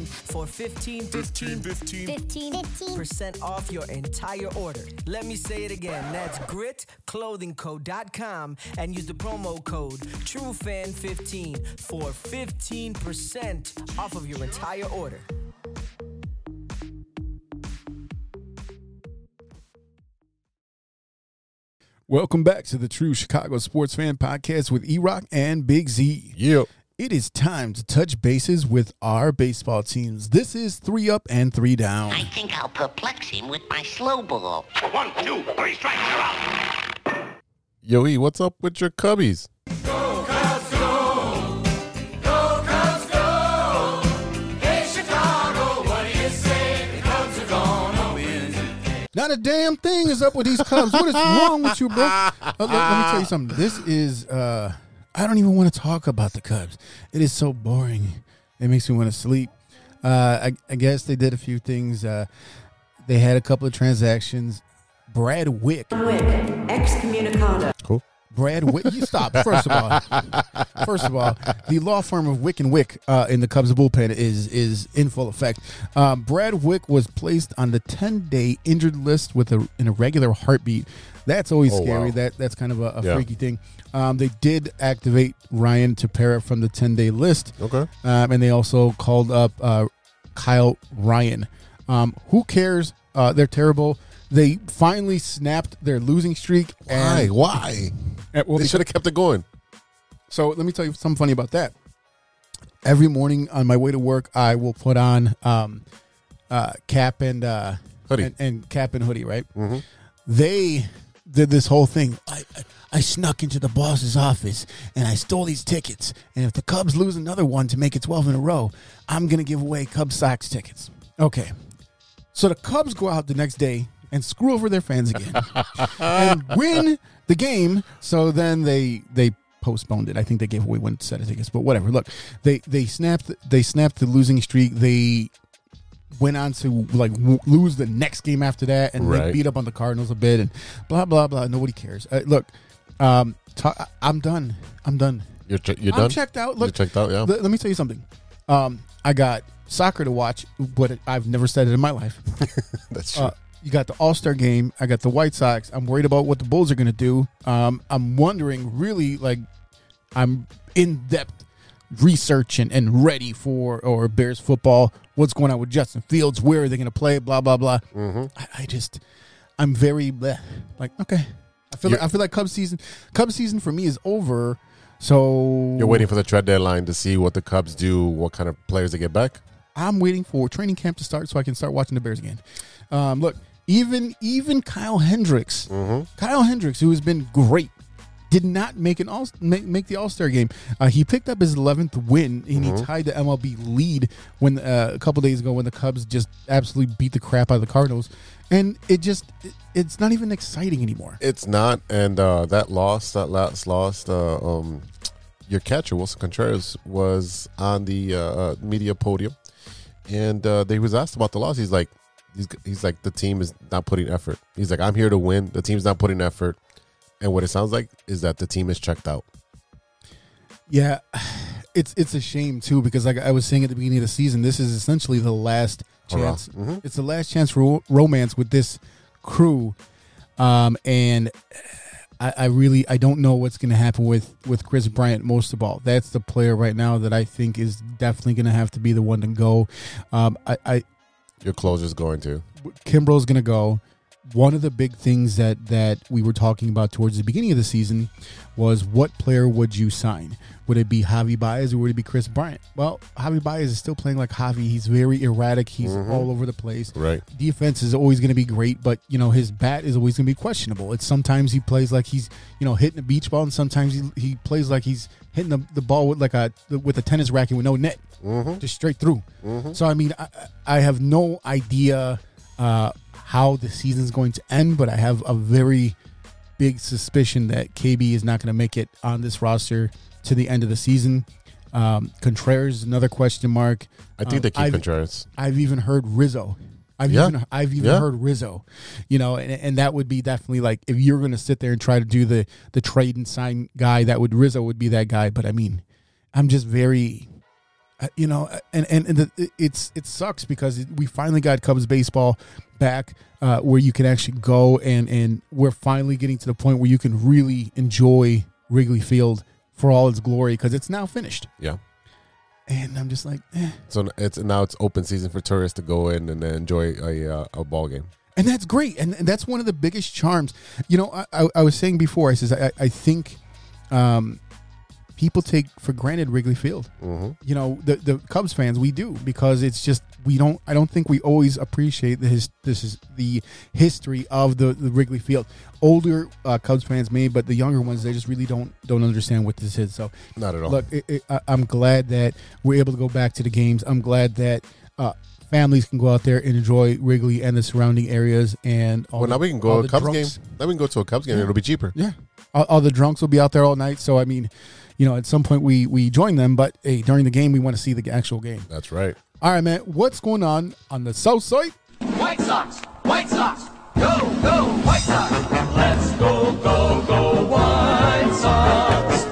for 15 15 15 15 percent off your entire order. Let me say it again. That's gritclothingco.com and use the promo code TrueFan15 for 15% off of your entire order. Welcome back to the True Chicago Sports Fan Podcast with E Rock and Big Z. Yep. It is time to touch bases with our baseball teams. This is three up and three down. I think I'll perplex him with my slow ball. One, two, three strikes, you're out. Yo, E, what's up with your cubbies? Not a damn thing is up with these Cubs. What is wrong with you, bro? Uh, let, let me tell you something. This is, uh, I don't even want to talk about the Cubs. It is so boring. It makes me want to sleep. Uh, I, I guess they did a few things. Uh, they had a couple of transactions. Brad Wieck. Wick, excommunicado. Cool. Brad Wieck. You stop. First of all, first of all, the law firm of Wick and Wick uh, in the Cubs bullpen is is in full effect. Um, Brad Wieck was placed on the 10 day injured list with a, an irregular heartbeat. That's always Oh, scary. wow. That that's kind of a, a Yeah. freaky thing. Um, they did activate Ryan Tepera from the 10 day list. Okay. Um, and they also called up uh, Kyle Ryan. Um, who cares? Uh, they're terrible. They finally snapped their losing streak. Why? And, Why? Uh, well, they should have kept it going. so let me tell you something funny about that. Every morning on my way to work, I will put on um, uh, cap and uh, Hoodie. and, and cap and hoodie. Right? They did this whole thing. I, I I snuck into the boss's office and I stole these tickets. And if the Cubs lose another one to make it twelve in a row, I'm gonna give away Cubs Sox tickets. Okay. So the Cubs go out the next day and screw over their fans again and win the game. So then they they postponed it. I think they gave away one set of tickets, but whatever. Look, they they snapped they snapped the losing streak. They went on to like w- lose the next game after that and like, beat up on the Cardinals a bit and blah blah blah. Nobody cares. Uh, look, um, ta- I'm done. I'm done. You're, che- you're I'm done? checked out. You're checked out, yeah. Let, let me tell you something. Um, I got soccer to watch, but I've never said it in my life. That's true. Uh, you got the All Star game. I got the White Sox. I'm worried about what the Bulls are going to do. Um, I'm wondering, really, like, I'm in depth research and, and ready for or Bears football. What's going on with Justin Fields? Where are they going to play? Blah blah blah. Mm-hmm. I, I just, I'm very bleh. like okay. I feel like I feel like Cubs season, Cubs season for me is over. So You're waiting for the trade deadline to see what the Cubs do, what kind of players they get back. I'm waiting for training camp to start so I can start watching the Bears again. Um, look, even even Kyle Hendricks, Kyle Hendricks, who has been great, did not make an all make, make the All Star game. Uh, he picked up his 11th win and he tied the MLB lead when uh, a couple days ago when the Cubs just absolutely beat the crap out of the Cardinals, and it just it, it's not even exciting anymore. It's not, and uh, that loss, that last loss, uh, um, your catcher Willson Contreras was on the uh, uh, media podium, and uh, they was asked about the loss. He's like, he's, he's like, the team is not putting effort. He's like, I'm here to win. The team's not putting effort, and what it sounds like is that the team is checked out. Yeah, it's it's a shame too because like I was saying at the beginning of the season, this is essentially the last Hurrah. chance. Mhm. It's the last chance for romance with this crew. Um, and I, I really I don't know what's going to happen with with Kris Bryant most of all. That's the player right now that I think is definitely going to have to be the one to go. Um, I, I Your closer's going to. Kimbrel's going to go. One of the big things that that we were talking about towards the beginning of the season was what player would you sign? Would it be Javi Baez or would it be Kris Bryant? Well, Javi Baez is still playing like Javi. He's very erratic. He's mm-hmm. all over the place. Right. Defense is always going to be great, but you know his bat is always going to be questionable. It's sometimes he plays like he's you know hitting a beach ball, and sometimes he, he plays like he's hitting the, the ball with like a with a tennis racket with no net, mm-hmm. just straight through. Mm-hmm. So I mean, I, I have no idea uh, how the season's going to end, but I have a very big suspicion that KB is not going to make it on this roster to the end of the season. Um, Contreras another question mark. I think Um, they keep I've- Contreras. I've even heard Rizzo. I've Yeah. even I've even Yeah. heard Rizzo. You know, and, and that would be definitely like if you're going to sit there and try to do the the trade and sign guy, that would Rizzo would be that guy. But I mean, I'm just very, uh, you know, and and, and the, it's it sucks because we finally got Cubs baseball back uh, where you can actually go and and we're finally getting to the point where you can really enjoy Wrigley Field for all its glory because it's now finished. Yeah. And I'm just like, eh. So it's now it's open season for tourists to go in and enjoy a uh, a ball game. and that's great and, and that's one of the biggest charms you know i, I, I was saying before i says i, I think um, people take for granted wrigley field Mm-hmm. you know the, the cubs fans we do because it's just we don't i don't think we always appreciate this. this is the history of the, the wrigley field older uh, cubs fans may but the younger ones they just really don't don't understand what this is so Not at all. look it, it, I, i'm glad that we're able to go back to the games i'm glad that uh, families can go out there and enjoy wrigley and the surrounding areas and all Well, now the- we can go to a Cubs drunks- game. Now we can go to a Cubs game. Yeah. It'll be cheaper. yeah all, all the drunks will be out there all night so i mean you know at some point we we join them but hey during the game we want to see the actual game That's right. all right man what's going on on the south side White Sox, White Sox, go, go, White Sox. Let's go, go, go, White Sox.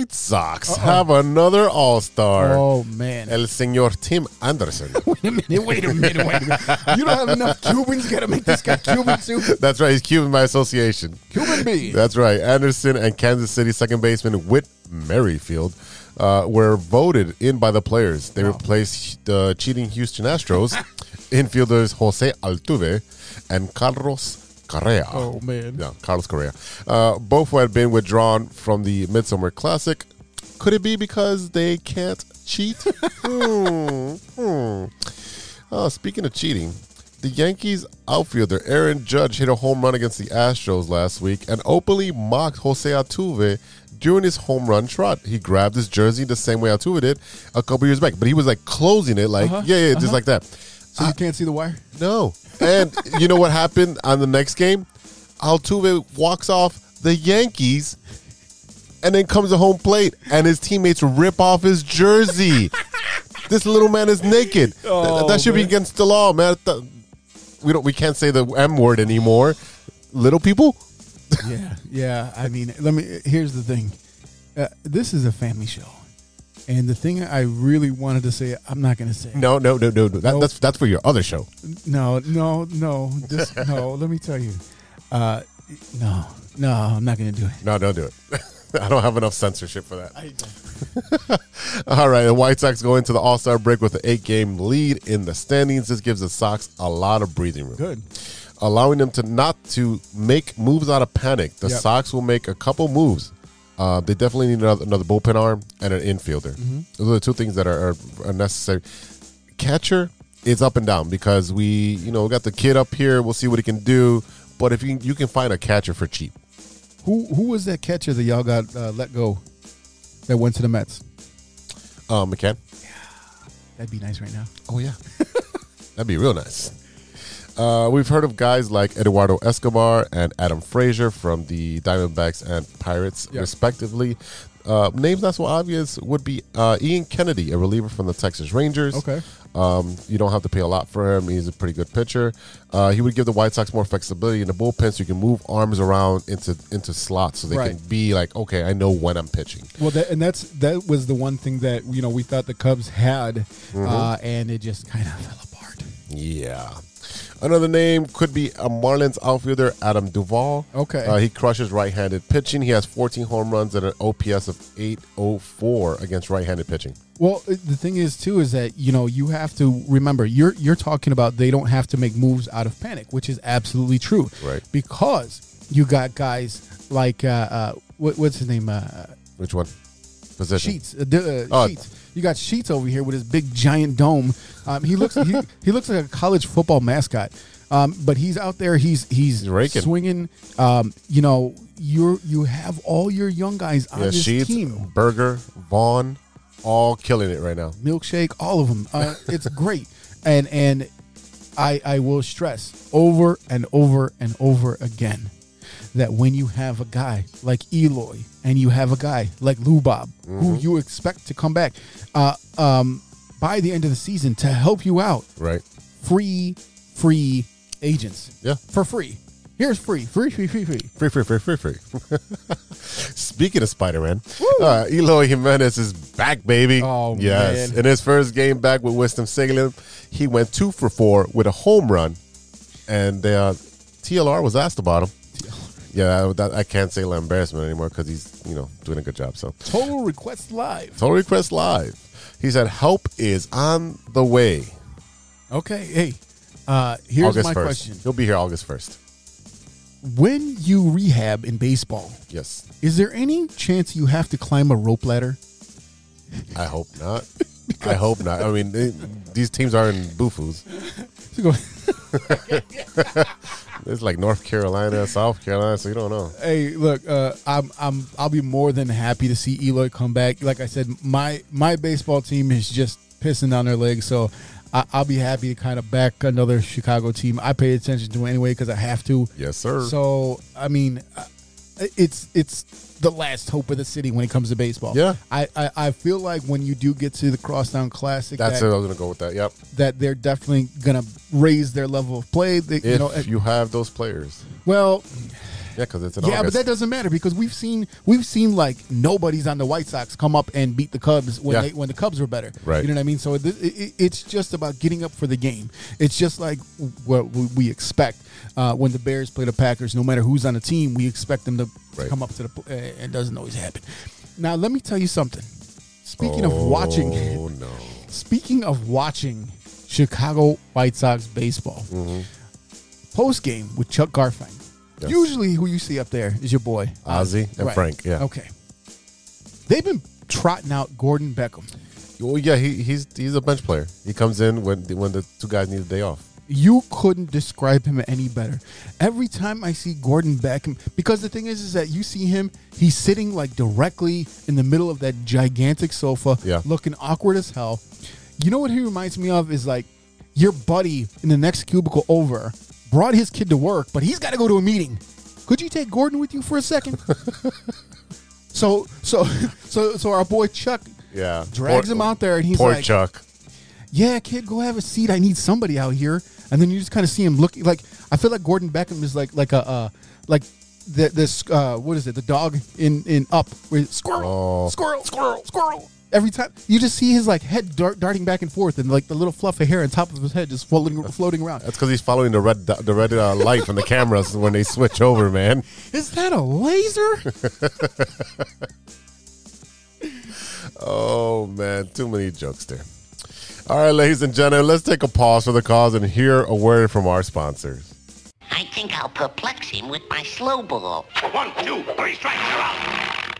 White Sox have another All Star. oh man El Señor Tim Anderson. wait a minute wait a minute wait a minute you don't have enough cubans you gotta make this guy cuban too That's right. He's Cuban by association. cuban b That's right. Anderson and Kansas City second baseman Whit Merrifield uh, were voted in by the players. They replaced the cheating Houston Astros infielders Jose Altuve and Carlos Correa. oh man Yeah, Carlos Correa. Uh, both who had been withdrawn from the Midsummer Classic. Could it be because they can't cheat? hmm, hmm. Oh, speaking of cheating, the Yankees outfielder Aaron Judge hit a home run against the Astros last week and openly mocked Jose Altuve during his home run trot. He grabbed his jersey the same way Altuve did a couple years back, but he was like closing it, like Uh-huh, yeah, yeah, just uh-huh. like that. so you can't see the wire No. And you know what happened on the next game? Altuve walks off the Yankees and then comes to home plate and his teammates rip off his jersey. this little man is naked. Th- Oh, that should be against the law, man. Th- We don't we can't say the M word anymore. Little people? yeah, yeah. I mean, let me. Here's the thing. Uh, this is a family show, and the thing I really wanted to say, I'm not going to say. No, no, no, no. no. That, That's that's for your other show. no, no, no. This, no. Let me tell you. Uh, no, no. I'm not going to do it. No, don't do it. I don't have enough censorship for that. All right, the White Sox go into the All Star break with an eight game lead in the standings. This gives the Sox a lot of breathing room, Good. allowing them to not to make moves out of panic. The Yep. Sox will make a couple moves. Uh, they definitely need another, another bullpen arm and an infielder. Mm-hmm. Those are the two things that are, are, necessary. Catcher is up and down because we, you know, got the kid up here. We'll see what he can do. But if you you can find a catcher for cheap, Who who was that catcher that y'all got uh, let go? That went to the Mets. uh, McCann. Yeah, that'd be nice right now. Oh yeah, that'd be real nice. Uh, we've heard of guys like Eduardo Escobar and Adam Frazier from the Diamondbacks and Pirates, respectively. Uh, names not so obvious would be uh, Ian Kennedy, a reliever from the Texas Rangers. Okay. Um, you don't have to pay a lot for him. He's a pretty good pitcher. Uh, he would give the White Sox more flexibility in the bullpen, so you can move arms around into into slots, so they Right. can be like, okay, I know when I'm pitching. Well, that, and that's that was the one thing that you know we thought the Cubs had, Mm-hmm. uh, and it just kind of fell apart. Yeah. Another name could be a Marlins outfielder, Adam Duvall. Okay. Uh, he crushes right-handed pitching. He has 14 home runs and an OPS of 804 against right-handed pitching. Well, uh, the thing is too is that you know you have to remember you're you're talking about they don't have to make moves out of panic, which is absolutely true. Right. Because you got guys like uh, uh what, what's his name uh, Which one? Position. Sheets. Uh, uh, Oh. Sheets. You got Sheets over here with his big giant dome. Um, he looks he, he looks like a college football mascot. Um, but he's out there. He's he's, swinging. Um, you know, you're you have all your young guys on Yeah, this Sheets, team. Burger, Vaughn, all killing it right now. Milkshake, all of them. Uh, it's great. And and I I will stress over and over and over again that when you have a guy like Eloy and you have a guy like Lubob who you expect to come back uh, um, by the end of the season to help you out, Right. free free agents, Yeah. for free. Here's free, free, free, free, free. Free, free, free, free, free. Speaking of Spider Man, uh, Eloy Jimenez is back, baby. Oh, yes. man. In his first game back with Winston Salem, he went two for four with a home run. And uh, TLR was asked about him. Yeah, I, that, I can't say embarrassment anymore because he's, you know, doing a good job. So, Total request live. Total Request Live. He said, help is on the way. Okay, hey, uh, here's August my 1st. question. He'll be here August 1st. When you rehab in baseball, Yes. is there any chance you have to climb a rope ladder? I hope not. I hope not. I mean, these teams are in Bufus. It's like North Carolina, South Carolina, so you don't know. Hey, look, uh, I'm I'm I'll be more than happy to see Eloy come back. Like I said, my my baseball team is just pissing down their legs, so I, I'll be happy to kind of back another Chicago team. I pay attention to anyway because I have to. Yes, sir. So I mean, uh, it's it's the last hope of the city when it comes to baseball. Yeah. I I, I feel like when you do get to the Crosstown Classic, That's that, it. I was gonna go with that. Yep. that they're definitely gonna raise their level of play. They, If you know, you have those players, well, yeah, because it's in yeah, but that doesn't matter because we've seen we've seen like nobody's on the White Sox come up and beat the Cubs when Yeah. they when the Cubs were better. Right. You know what I mean? So it, it, it's just about getting up for the game. It's just like what we expect uh, when the Bears play the Packers. No matter who's on the team, we expect them to, Right. come up to the. Uh, it doesn't always happen. Now let me tell you something. Speaking of watching, Oh no. Speaking of watching Chicago White Sox baseball, post game with Chuck Garfien. Mm-hmm. Yes. Usually, who you see up there is your boy Ozzie and Frank, yeah. Okay. They've been trotting out Gordon Beckham. Well, yeah, he, he's he's a bench player. He comes in when when the two guys need a day off. You couldn't describe him any better. Every time I see Gordon Beckham, because the thing is, is that you see him, he's sitting like directly in the middle of that gigantic sofa, Yeah. looking awkward as hell. You know what he reminds me of is like your buddy in the next cubicle over brought his kid to work, but he's got to go to a meeting. Could you take Gordon with you for a second? so, so, so, so our boy Chuck Yeah, drags Poor- him out there, and he's Poor like, Chuck. Yeah, kid, go have a seat. I need somebody out here. And then you just kind of see him looking like I feel like Gordon Beckham is like like a uh, like the this uh, what is it? The dog in in Up where it's squirrel, Oh. squirrel, squirrel, squirrel. Every time you just see his like head dart, darting back and forth, and like the little fluff of hair on top of his head just floating floating around. That's because he's following the red the red uh, light from the cameras when they switch over, man. Is that a laser? Oh man, too many jokes there. All right, ladies and gentlemen, let's take a pause for the cause and hear a word from our sponsors. I think I'll perplex him with my slow ball. One, two, three strikes, you're out.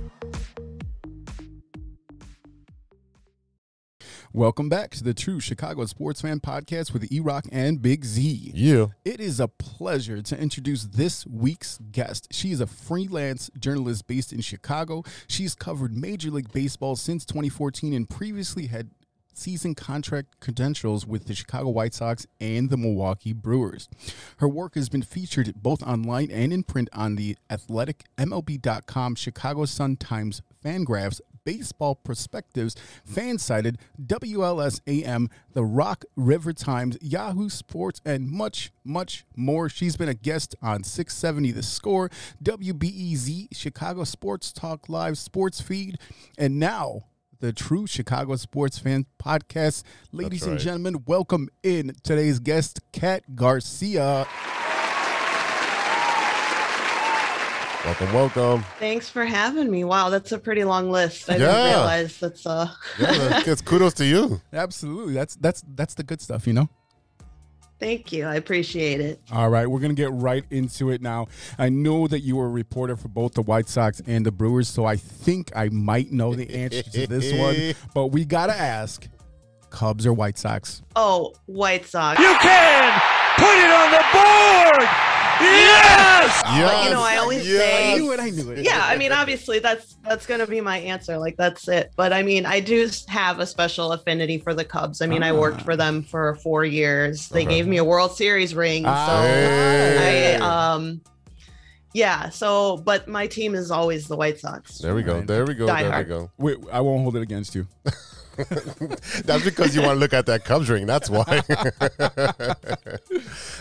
Welcome back to the True Chicago Sports Fan Podcast with E Rock and Big Z. Yeah. It is a pleasure to introduce this week's guest. She is a freelance journalist based in Chicago. She's covered Major League Baseball since 2014 and previously had season contract credentials with the Chicago White Sox and the Milwaukee Brewers. Her work has been featured both online and in print on the Athletic, MLB.com, Chicago Sun Times, Fangraphs, Baseball Prospectus, Fansided, WLSAM, The Rock River Times, Yahoo Sports, and much, much more. She's been a guest on 670 The Score, WBEZ, Chicago Sports Talk Live Sports Feed, and now the True Chicago Sports Fan Podcast. Ladies and gentlemen, welcome in today's guest, Cat Garcia. Welcome, welcome. Thanks for having me. Wow, that's a pretty long list. I Yeah. didn't realize that's uh Yeah, that- that's kudos to you. Absolutely. That's that's that's the good stuff, you know? thank you. I appreciate it. All right, we're going to get right into it now. I know that you were a reporter for both the White Sox and the Brewers, so I think I might know the answer to this one, but we got to ask Cubs or White Sox? Oh, White Sox. You can put it on the board. Yes. But, you know, I always say I knew it, I knew it. Yeah, I mean obviously that's that's going to be my answer. Like that's it. But I mean, I do have a special affinity for the Cubs. I mean, I worked for them for 4 years. They gave me a World Series ring. So Hey. I um yeah, so but my team is always the White Sox. There we go. There we go. Die There we hard. go. Wait, I won't hold it against you. That's because you want to look at that Cubs ring. That's why.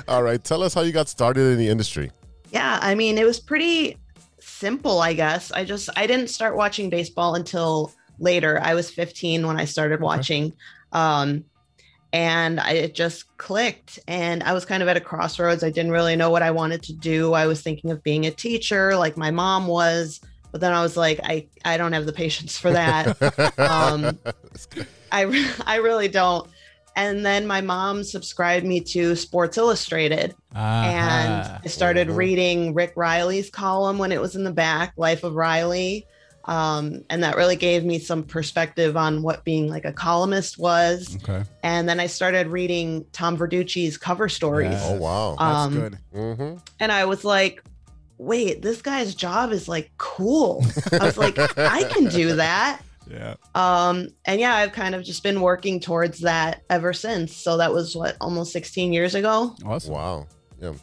All right. Tell us how you got started in the industry. Yeah, I mean, it was pretty simple, I guess. I just I didn't start watching baseball until later. I was 15 when I started watching. Um and I, it just clicked and I was kind of at a crossroads. I didn't really know what I wanted to do. I was thinking of being a teacher like my mom was, but then I was like I I don't have the patience for that. um I I really don't. And then my mom subscribed me to Sports Illustrated and I started Mhm. reading Rick Reilly's column when it was in the back, Life of Reilly. Um, and that really gave me some perspective on what being like a columnist was. Okay. And then I started reading Tom Verducci's cover stories. Yes. Oh wow. That's Um, good. Mm-hmm. And I was like, wait, this guy's job is like cool. I was like, I can do that. Yeah. Um, and yeah, I've kind of just been working towards that ever since. So that was what, almost 16 years ago? Awesome. Wow. Yeah.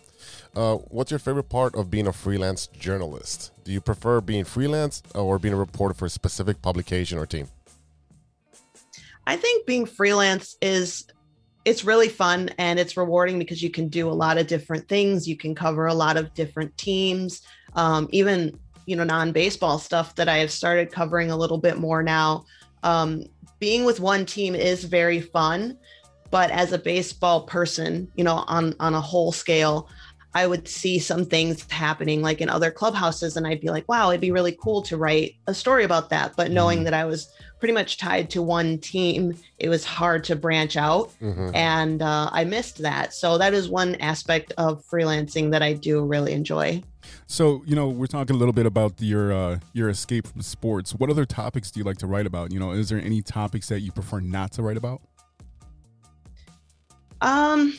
Uh, what's your favorite part of being a freelance journalist? Do you prefer being freelance or being a reporter for a specific publication or team? I think being freelance is it's really fun and it's rewarding because you can do a lot of different things. You can cover a lot of different teams, um, even you know non-baseball stuff that I have started covering a little bit more now. Um, being with one team is very fun, but as a baseball person, you know, on on a whole scale, I would see some things happening like in other clubhouses, and I'd be like, wow, it'd be really cool to write a story about that. But knowing that I was pretty much tied to one team, it was hard to branch out. Mhm. And uh, I missed that. So that is one aspect of freelancing that I do really enjoy. So, you know, we're talking a little bit about your uh, your escape from sports. What other topics do you like to write about? You know, is there any topics that you prefer not to write about? Um,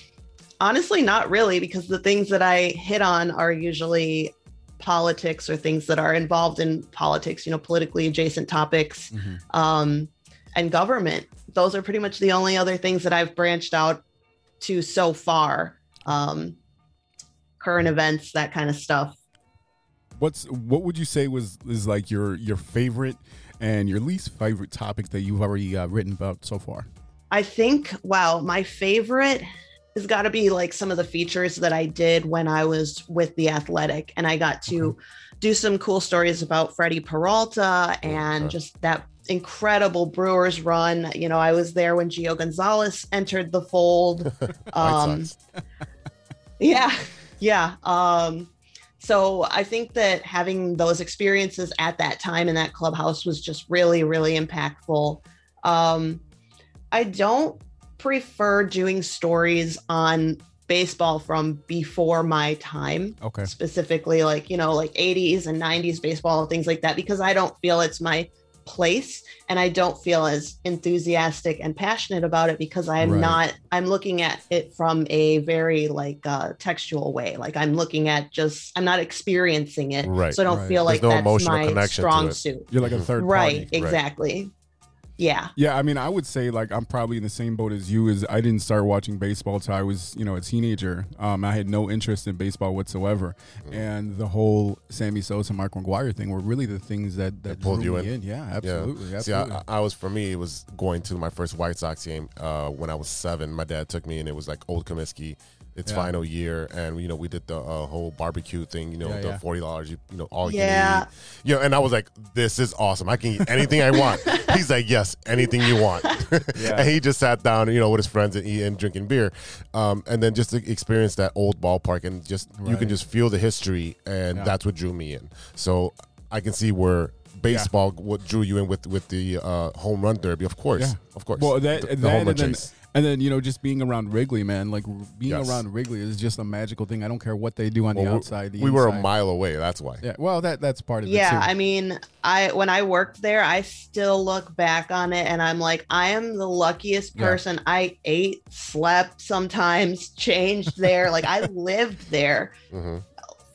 honestly, not really, because the things that I hit on are usually politics or things that are involved in politics, you know, politically adjacent topics, um, and government. Those are pretty much the only other things that I've branched out to so far. Um, current events, that kind of stuff. What's what would you say was is like your your favorite and your least favorite topic that you've already uh, written about so far? I think, wow, my favorite has got to be like some of the features that I did when I was with the athletic and I got to do some cool stories about Freddy Peralta and just that incredible Brewers run. You know, I was there when Gio Gonzalez entered the fold. Um, yeah, yeah. Um, so I think that having those experiences at that time in that clubhouse was just really, really impactful. Um, I don't prefer doing stories on baseball from before my time Okay. specifically like you know like 80s and 90s baseball and things like that because i don't feel it's my place and I don't feel as enthusiastic and passionate about it because I'm Right. not I'm looking at it from a very like uh textual way. Like I'm looking at just I'm not experiencing it. Right. So I don't Right. feel like There's no that's emotional my strong suit. You're like a third Right, party. exactly. Yeah. Yeah, I mean, I would say like I'm probably in the same boat as you. Is I didn't start watching baseball till I was, you know, a teenager. Um, I had no interest in baseball whatsoever, Mm-hmm. and the whole Sammy Sosa, Mark McGwire thing were really the things that that pulled you me in. Yeah, absolutely. See, absolutely. I, I was for me. It was going to my first White Sox game uh, when I was seven. My dad took me, and it was like Old Comiskey. Its Yeah. final year, and you know we did the uh, whole barbecue thing. You know, Yeah, the yeah. forty dollars. You, you know, all Yeah. you can eat. You know, and I was like, "This is awesome! I can eat anything I want." He's like, "Yes, anything you want." Yeah. and he just sat down, you know, with his friends and eating, drinking beer, um, and then just to experience that old ballpark, and just you can just feel the history, and Yeah. that's what drew me in. So I can see where baseball what drew you in with with the uh, home run derby. Of course, Yeah. of course. Well, that, the, the that home run and then, chase. And then you know just being around Wrigley, man. Like being Yes. around Wrigley is just a magical thing. I don't care what they do on Well, the outside. The we were a mile away. That's why. Yeah, well, that that's part of yeah it too. i mean i when i worked there i still look back on it and i'm like i am the luckiest Yeah. person i ate slept sometimes changed there like i lived there Mhm.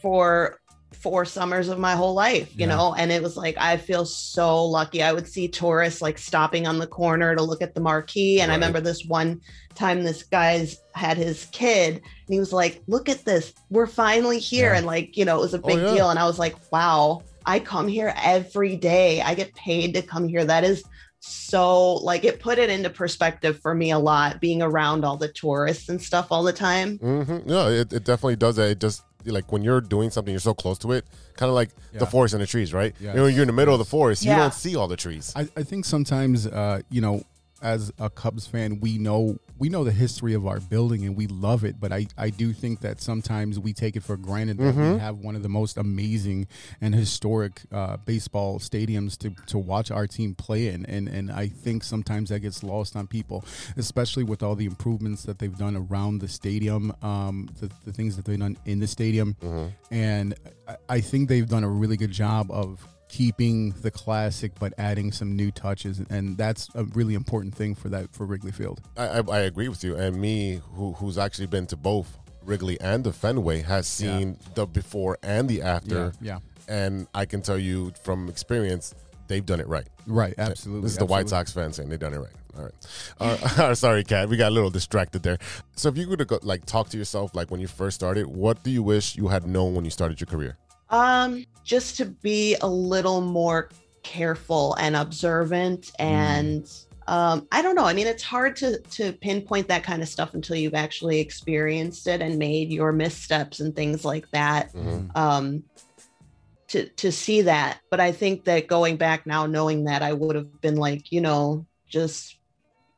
for four summers of my whole life you Yeah. know? And it was like i feel so lucky. I would see tourists like stopping on the corner to look at the marquee. And i remember this one time this guy's had his kid and he was like look at this. We're finally here. Yeah. and like you know it was a Oh, big yeah. deal. And i was like wow. I come here every day. I get paid to come here. That is so like it put it into perspective for me a lot being around all the tourists and stuff all the time. Hmm No, it, it definitely does. It just like when you're doing something, you're so close to it, kind of like Yeah. the forest and the trees, right? Yes. You know, you're in the middle of the forest, you don't see all the trees. I, I think sometimes, uh, you know, as a Cubs fan, we know we know the history of our building and we love it. But I, I do think that sometimes we take it for granted that Mm-hmm. we have one of the most amazing and historic uh, baseball stadiums to, to watch our team play in. And and I think sometimes that gets lost on people, especially with all the improvements that they've done around the stadium, um, the, the things that they've done in the stadium. Mm-hmm. And I, I think they've done a really good job of keeping the classic but adding some new touches and that's a really important thing for that for Wrigley Field. I, I, I agree with you. And me, who who's actually been to both Wrigley and the Fenway, has seen the before and the after. Yeah, And I can tell you from experience, they've done it right. Right, absolutely. This is the White. Sox fan saying they've done it right. All right. Uh, sorry, Cat. We got a little distracted there. So if you could go, like talk to yourself like when you first started, what do you wish you had known when you started your career? Um, just to be a little more careful and observant and um I don't know. I mean, it's hard to to pinpoint that kind of stuff until you've actually experienced it and made your missteps and things like that. Um to to see that. But I think that going back now knowing that I would have been like, you know, just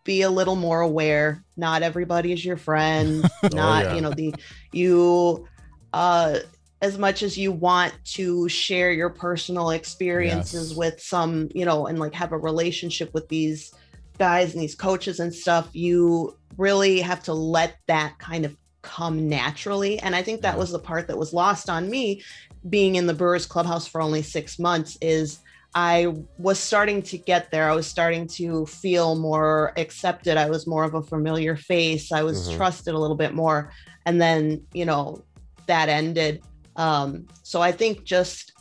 be a little more aware. Not everybody is your friend. Not, yeah. you know, the you uh as much as you want to share your personal experiences Yes. with some, you know, and like have a relationship with these guys and these coaches and stuff, you really have to let that kind of come naturally. And I think that was the part that was lost on me being in the Brewers clubhouse for only six months is I was starting to get there. I was starting to feel more accepted. I was more of a familiar face. I was Mhm. trusted a little bit more. And then, you know, that ended. Um, so I think just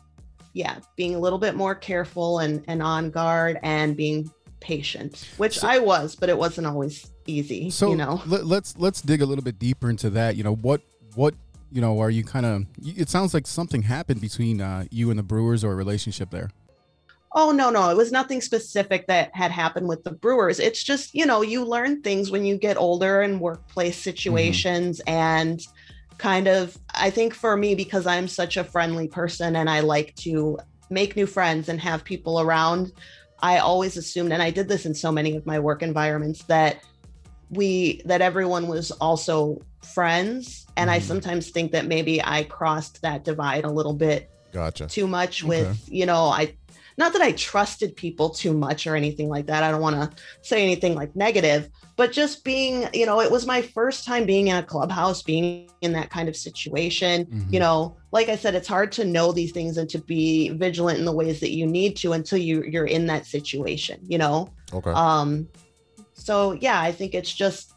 yeah, being a little bit more careful and, and on guard and being patient, which I was, but it wasn't always easy, So you know. let, let's let's dig a little bit deeper into that. You know what what you know are you kind of? It sounds like something happened between uh, you and the Brewers or a relationship there. Oh no, no, it was nothing specific that had happened with the Brewers. It's just, you know, you learn things when you get older in workplace situations and kind of I think for me because I'm such a friendly person and I like to make new friends and have people around, I always assumed and I did this in so many of my work environments that we that everyone was also friends. And I mm-hmm. sometimes think that maybe I crossed that divide a little bit Gotcha. too much with you know I not that I trusted people too much or anything like that. I don't want to say anything like negative, but just being, you know, it was my first time being in a clubhouse, being in that kind of situation. Mhm. You know, like I said, it's hard to know these things and to be vigilant in the ways that you need to until you you're in that situation, you know? Okay. Um, so yeah, I think it's just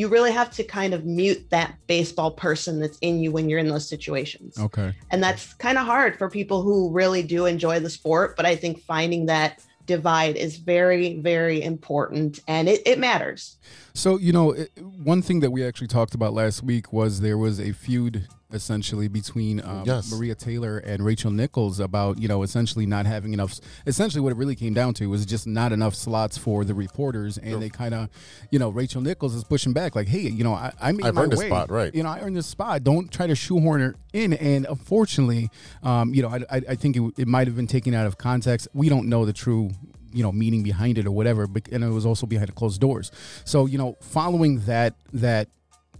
you really have to kind of mute that baseball person that's in you when you're in those situations. Okay. And that's kind of hard for people who really do enjoy the sport. But I think finding that divide is very, very important and it, it matters. So, you know, it, one thing that we actually talked about last week was there was a feud essentially between um, Yes. Maria Taylor and Rachel Nichols about, you know, essentially not having enough. Essentially, what it really came down to was just not enough slots for the reporters. And they kind of, you know, Rachel Nichols is pushing back, like, hey, you know, I, I made I've my earned a way. spot, right. You know, I earned this spot. Don't try to shoehorn her in. And unfortunately, um, you know, I, I, I think it, it might have been taken out of context. We don't know the true you know meaning behind it or whatever but and it was also behind closed doors so you know following that that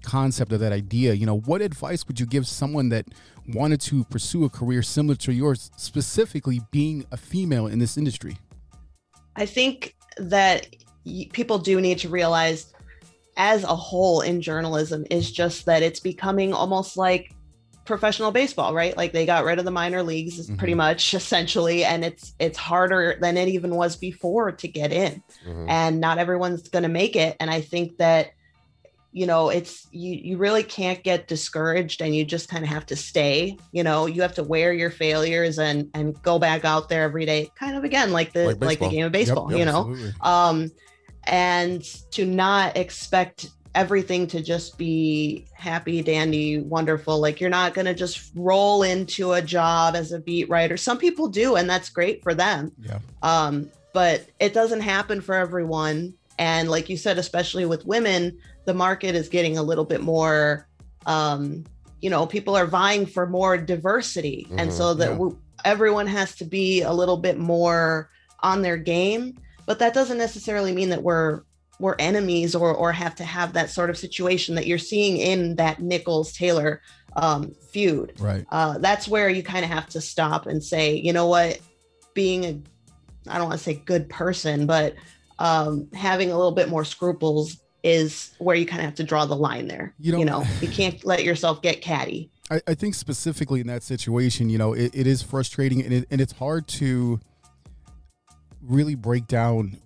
concept or that idea you know what advice would you give someone that wanted to pursue a career similar to yours specifically being a female in this industry I think that people do need to realize, as a whole in journalism, is just that it's becoming almost like professional baseball, right? Like they got rid of the minor leagues, is pretty mm-hmm. much essentially, and it's it's harder than it even was before to get in, mm-hmm. and not everyone's going to make it. And I think that you know it's you you really can't get discouraged and you just kind of have to stay you know? You have to wear your failures and and go back out there every day kind of again like the Like like, the game of Yep, baseball yep, you know? absolutely. um and to not expect everything to just be happy dandy wonderful like you're not going to just roll into a job as a beat writer. Some people do and that's great for them. Yeah. Um, but it doesn't happen for everyone. And like you said, especially with women, the market is getting a little bit more, um, you know, people are vying for more diversity. And so that yeah. w- everyone has to be a little bit more on their game. But that doesn't necessarily mean that we're we're enemies or or have to have that sort of situation that you're seeing in that Nichols Taylor um, feud right uh, that's where you kind of have to stop and say, you know what, being a, I don't want to say good person, but um, having a little bit more scruples is where you kind of have to draw the line there. You You know- know, you can't let yourself get catty. I, I think specifically in that situation, you know, it, it is frustrating and, it, and it's hard to really break down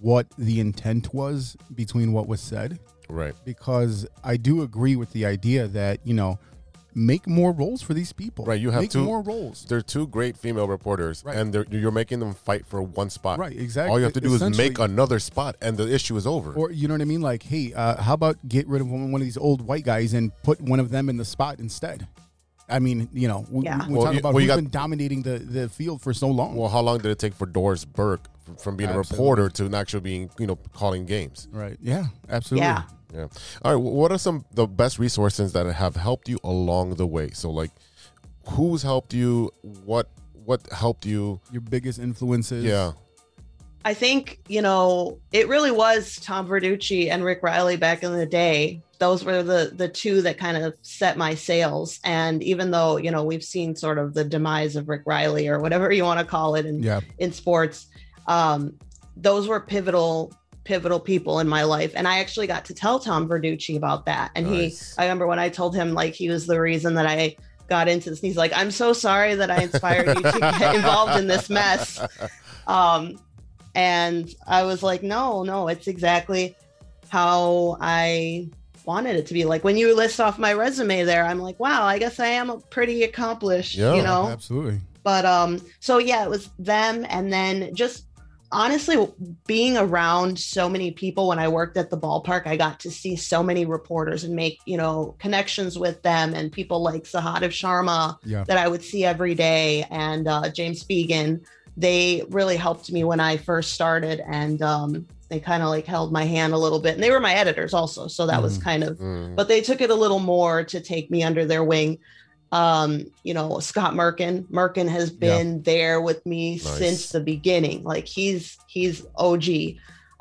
what the intent was between what was said. Right. Because I do agree with the idea that, you know, make more roles for these people. Right. You have make two more roles. They're two great female reporters, Right. and they're, you're making them fight for one spot. Right, exactly. All you have to do is make another spot, and the issue is over. Or you know what I mean? Like, hey, uh, how about get rid of one one of these old white guys and put one of them in the spot instead? I mean, you know, we, Yeah. we Well, talk about well, who's got- been dominating the, the field for so long. well, how long did it take for Doris Burke from being a reporter to actually being, you know, calling games? right? Yeah, absolutely. Yeah. Yeah. All right. What are some the best resources that have helped you along the way? So, like, who's helped you? What what helped you? Your biggest influences. Yeah. I think, you know, it really was Tom Verducci and Rick Reilly back in the day. Those were the the two that kind of set my sails. And even though, you know, we've seen sort of the demise of Rick Reilly or whatever you want to call it in, Yeah. in sports, um, those were pivotal pivotal people in my life. And i actually got to tell tom verducci about that. And Nice. he i remember when i told him like he was the reason that i got into this. And he's like i'm so sorry that i inspired you to get involved in this mess. Um and i was like no no it's exactly how i wanted it to be. Like when you list off my resume there i'm like wow i guess i am a pretty accomplished Yeah, you know? absolutely. but um so yeah it was them and then just honestly being around so many people when i worked at the ballpark i got to see so many reporters and make you know connections with them and people like sahadev sharma Yeah. that i would see every day and uh, james Fegan. they really helped me when i first started and um they kind of like held my hand a little bit and they were my editors also so that was Mhm. kind of Mm. but they took it a little more to take me under their wing. Um, you know, Scott Merkin, Merkin has been there with me Nice. since the beginning. Like he's he's OG.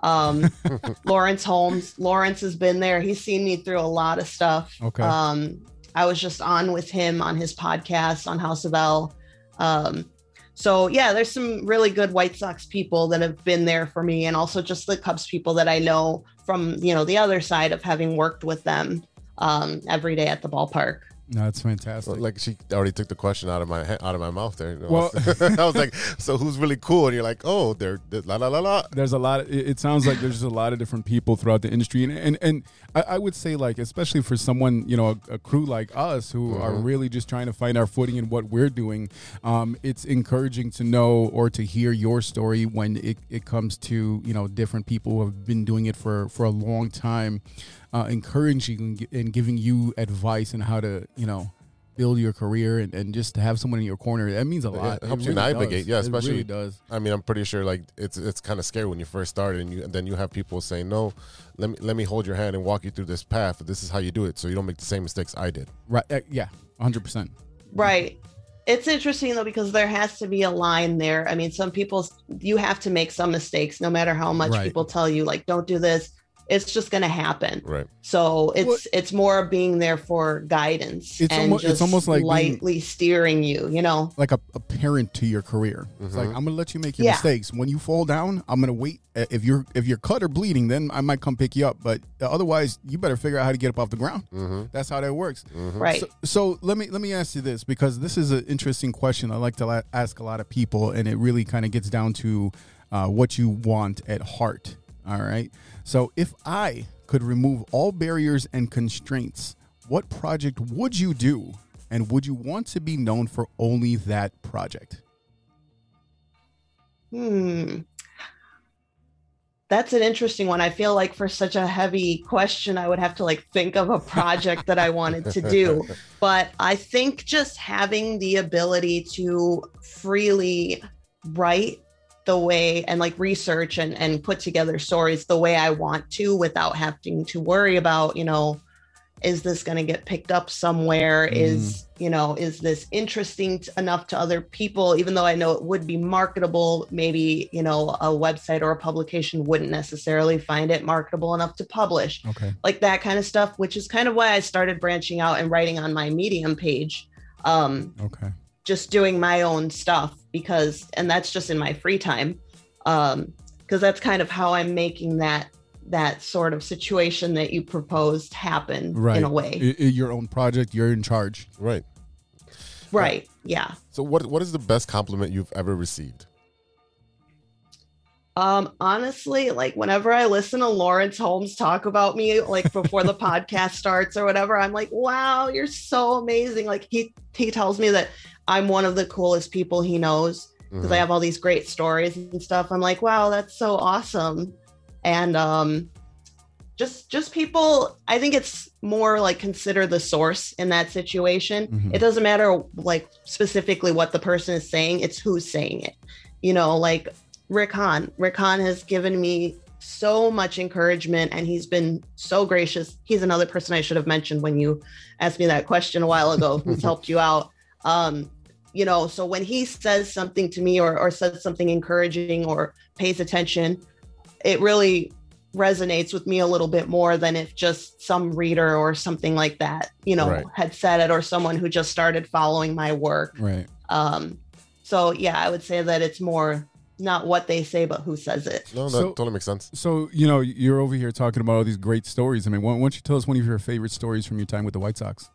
Um, Lawrence Holmes, Lawrence has been there. He's seen me through a lot of stuff. Okay. Um, I was just on with him on his podcast on House of L. Um, so yeah, there's some really good White Sox people that have been there for me, and also just the Cubs people that I know from you know the other side of having worked with them um, every day at the ballpark. No, that's fantastic. Like she already took the question out of my out of my mouth there. Well- I was like, so who's really cool? And you're like, oh, they're, they're la la la la. there's a lot of, it it sounds like there's just a lot of different people throughout the industry and and, and I, I would say like especially for someone you know a, a crew like us who are Mhm. really just trying to find our footing in what we're doing um, it's encouraging to know or to hear your story when it, it comes to you know different people who have been doing it for for a long time uh, encouraging and giving you advice on how to you know build your career and, and just to have someone in your corner that means a lot it helps really you navigate. does. Yeah, It especially really does I mean, I'm pretty sure like it's it's kind of scary when you first started, and you and then you have people saying, "No, let me let me hold your hand and walk you through this path. This is how you do it, so you don't make the same mistakes I did." right uh, yeah 100% Right. It's interesting though because there has to be a line there. I mean, some people you have to make some mistakes no matter how much Right. people tell you like don't do this. It's just going to happen. Right. So it's it's more being there for guidance It's and almo- it's just almost like being- lightly steering you, you know. like a, a parent to your career. It's like. I'm gonna let you make your Yeah. mistakes. When you fall down, I'm gonna wait. Uh, If you're if you're cut or bleeding, then I might come pick you up. But otherwise, you better figure out how to get up off the ground. Mm-hmm. That's how that works. Right. So, so let me let me ask you this because this is an interesting question. I like to la- ask a lot of people, and it really kind of gets down to uh, what you want at heart. All right. So if I could remove all barriers and constraints, what project would you do, and would you want to be known for only that project? Hmm. That's an interesting one. I feel like for such a heavy question, I would have to like think of a project that I wanted to do. But I think just having the ability to freely write the way and like research and, and put together stories the way I want to without having to worry about, you know, is this going to get picked up somewhere? Is, you know, is this interesting t- enough to other people? Even though I know it would be marketable, maybe, you know, a website or a publication wouldn't necessarily find it marketable enough to publish Okay. like that kind of stuff, which is kind of why I started branching out and writing on my Medium page. Um, Okay. just doing my own stuff because and that's just in my free time um because that's kind of how i'm making that that sort of situation that you proposed happen Right. in a way I- I- your own project. You're in charge. Right. right yeah So what what is the best compliment you've ever received? Um honestly like whenever i listen to laurence holmes talk about me like before the podcast starts or whatever i'm like wow you're so amazing like he he tells me that i'm one of the coolest people he knows because I Mhm. have all these great stories and stuff. I'm like, wow, that's so awesome. And um just just people, I think it's more like consider the source in that situation. Mhm. It doesn't matter like specifically what the person is saying, it's who's saying it. You know, like Rick Hahn. Rick Hahn has given me so much encouragement and he's been so gracious. He's another person I should have mentioned when you asked me that question a while ago who's helped you out. Um, you know so when he says something to me or, or says something encouraging or pays attention it really resonates with me a little bit more than if just some reader or something like that you know Right. had said it or someone who just started following my work Right. um so yeah i would say that it's more not what they say but who says it No, that So- totally makes sense. So you know you're over here talking about all these great stories. I mean, why why don't you tell us one of your favorite stories from your time with the White Sox?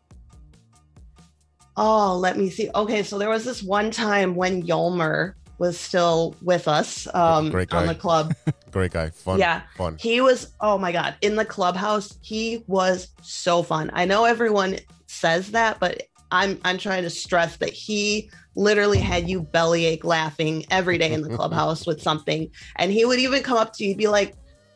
Oh, let me see. Okay, so there was this one time when Yolmer was still with us um, Great on the club. Great guy. Fun. Yeah. Fun. He was, oh my God, in the clubhouse, he was so fun. I know everyone says that, but I'm I'm trying to stress that he literally had you bellyache laughing every day in the clubhouse with something. And he would even come up to you, be like,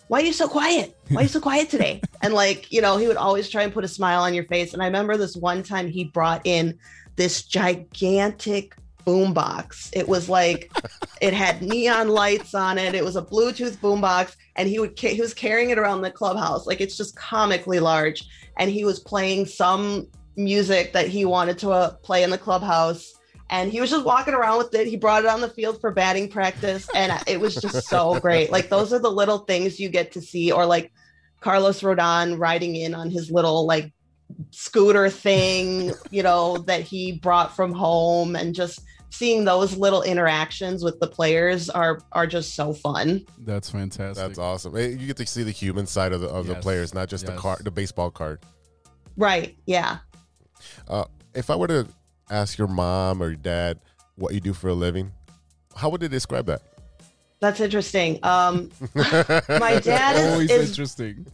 Why are you so quiet? Why are you so quiet today? And like, you know, he would always try and put a smile on your face. And I remember this one time he brought in this gigantic boombox. It was like it had neon lights on it. It was a Bluetooth boombox, and he would he was carrying it around the clubhouse. Like it's just comically large, and he was playing some music that he wanted to uh, play in the clubhouse. And he was just walking around with it. He brought it on the field for batting practice, and it was just so great. Like those are the little things you get to see, or like Carlos Rodon riding in on his little like scooter thing, you know, that he brought from home and just seeing those little interactions with the players are are just so fun. That's fantastic. That's awesome. You get to see the human side of the of the players, not just the Yes. card, the baseball card. Right. Yeah. Uh, if I were to ask your mom or your dad what you do for a living, how would they describe that? That's interesting. Um my dad is, Always is interesting.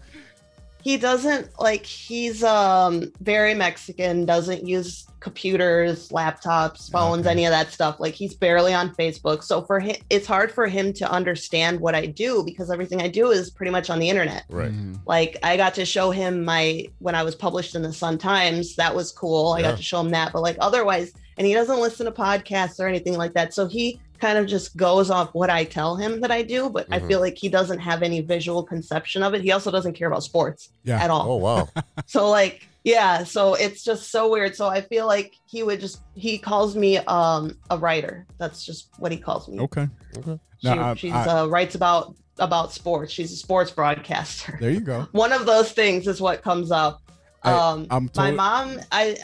he doesn't like he's um very mexican doesn't use computers laptops phones any of that stuff. Like he's barely on facebook. So for him it's hard for him to understand what i do because everything i do is pretty much on the internet. Right. like i got to show him my when i was published in the sun times that was cool. I got to show him that. But like otherwise and he doesn't listen to podcasts or anything like that. So he kind of just goes off what i tell him that i do but i Mhm. feel like he doesn't have any visual conception of it. He also doesn't care about sports Yeah. at all. Oh wow. so like yeah so it's just so weird. So i feel like he would just he calls me um a writer. That's just what he calls me. Okay. Okay. she, Now, I- she's I- uh writes about about sports. She's a sports broadcaster. There you go. one of those things is what comes up. I- um I'm my mom i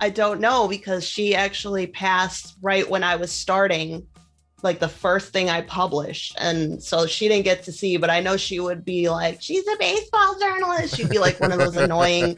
i don't know because she actually passed right when i was starting like the first thing i published and so she didn't get to see but i know she would be like she's a baseball journalist she'd be like one of those annoying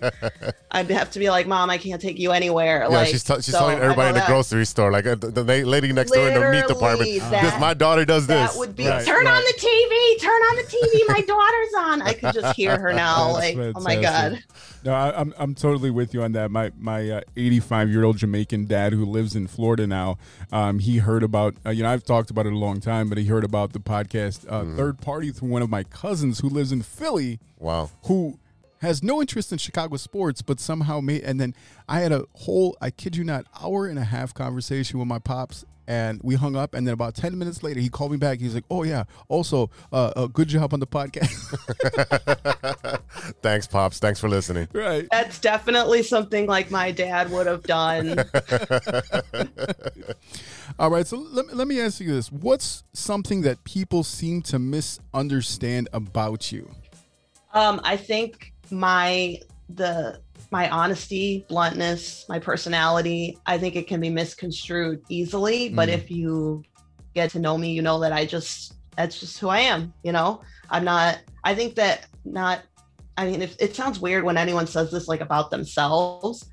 i'd have to be like mom i can't take you anywhere Yeah, like she's, t- she's so telling everybody in the that- grocery store, like uh, the, the lady next door in the meat department. Literally, this, my daughter does this. that would be Right, turn on the TV, turn on the TV. My daughter's on. I could just hear her now. That's like, oh my god. No, I, I'm I'm totally with you on that. My my 85 year old Jamaican dad who lives in Florida now, um, he heard about uh, you know I've talked about it a long time, but he heard about the podcast uh, Mm. third party through one of my cousins who lives in Philly, wow. who has no interest in Chicago sports, but somehow made. And then I had a whole I kid you not hour and a half conversation with my pops. And we hung up, and then about ten minutes later, he called me back. He's like, "Oh yeah, also, uh, uh, good job on the podcast." Thanks, pops. Thanks for listening. right? That's definitely something like my dad would have done. All right, so let, let me ask you this. What's something that people seem to misunderstand about you? Um, I think my the my honesty, bluntness, my personality, I think it can be misconstrued easily. But Mm. if you get to know me, you know that I just that's just who I am, you know? I'm not I think that not I mean if it sounds weird when anyone says this like about themselves,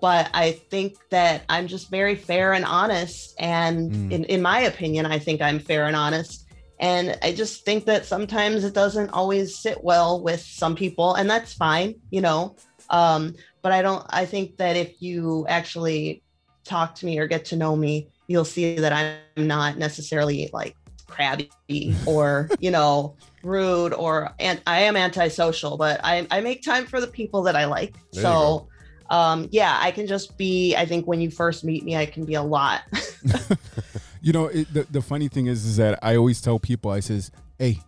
but I think that I'm just very fair and honest. And Mm. in, in my opinion, I think I'm fair and honest. And I just think that sometimes it doesn't always sit well with some people, and that's fine, you know. Um, but I don't, I think that if you actually talk to me or get to know me, you'll see that I'm not necessarily like crabby or, you know, rude or, and I am antisocial, but I, I make time for the people that I like. There so, um, yeah, I can just be, I think when you first meet me, I can be a lot. You know, it, the, the funny thing is, is that I always tell people, I says, hey,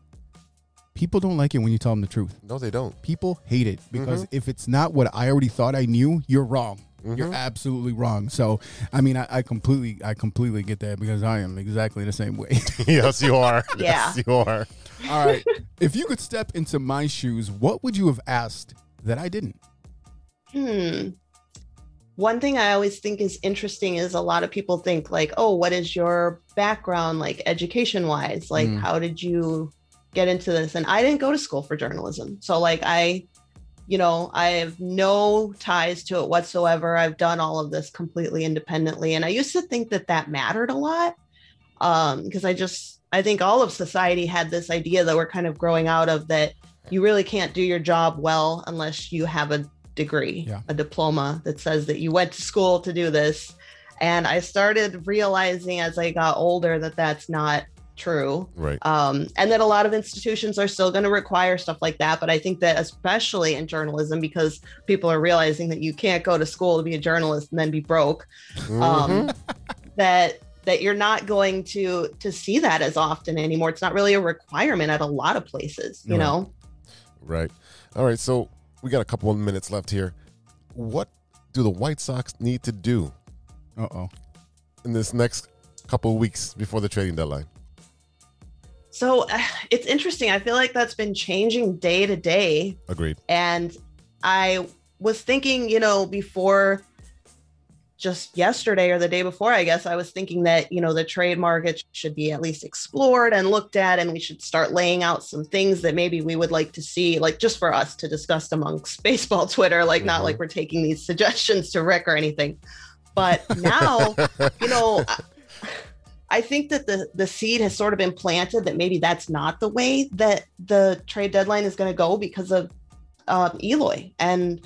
people don't like it when you tell them the truth. No, they don't. People hate it because Mm-hmm. if it's not what I already thought I knew, you're wrong. You're absolutely wrong. So, I mean, I, I completely, I completely get that because I am exactly the same way. yes, you are. Yeah. Yes, you are. All right. if you could step into my shoes, what would you have asked that I didn't? Hmm. One thing I always think is interesting is a lot of people think like, "Oh, what is your background like education wise? Like Mm. how did you get into this?" And I didn't go to school for journalism. So like I you know, I have no ties to it whatsoever. I've done all of this completely independently and I used to think that that mattered a lot. Um because I just I think all of society had this idea that we're kind of growing out of that you really can't do your job well unless you have a degree, Yeah. a diploma that says that you went to school to do this. And I started realizing as I got older that that's not true. Right. Um, and that a lot of institutions are still going to require stuff like that. But I think that especially in journalism, because people are realizing that you can't go to school to be a journalist and then be broke, um, that that you're not going to to see that as often anymore. It's not really a requirement at a lot of places, you Right. know. Right. All right. So we got a couple of minutes left here. What do the White Sox need to do Uh oh. in this next couple of weeks before the trading deadline? So uh, it's interesting. I feel like that's been changing day to day. Agreed. And I was thinking, you know, before just yesterday or the day before, I guess I was thinking that, you know, the trade market should be at least explored and looked at, and we should start laying out some things that maybe we would like to see, like just for us to discuss amongst baseball Twitter, like not like we're taking these suggestions to Rick or anything. But now, you know, I- think that the the seed has sort of been planted that maybe that's not the way that the trade deadline is going to go because of uh, Eloy and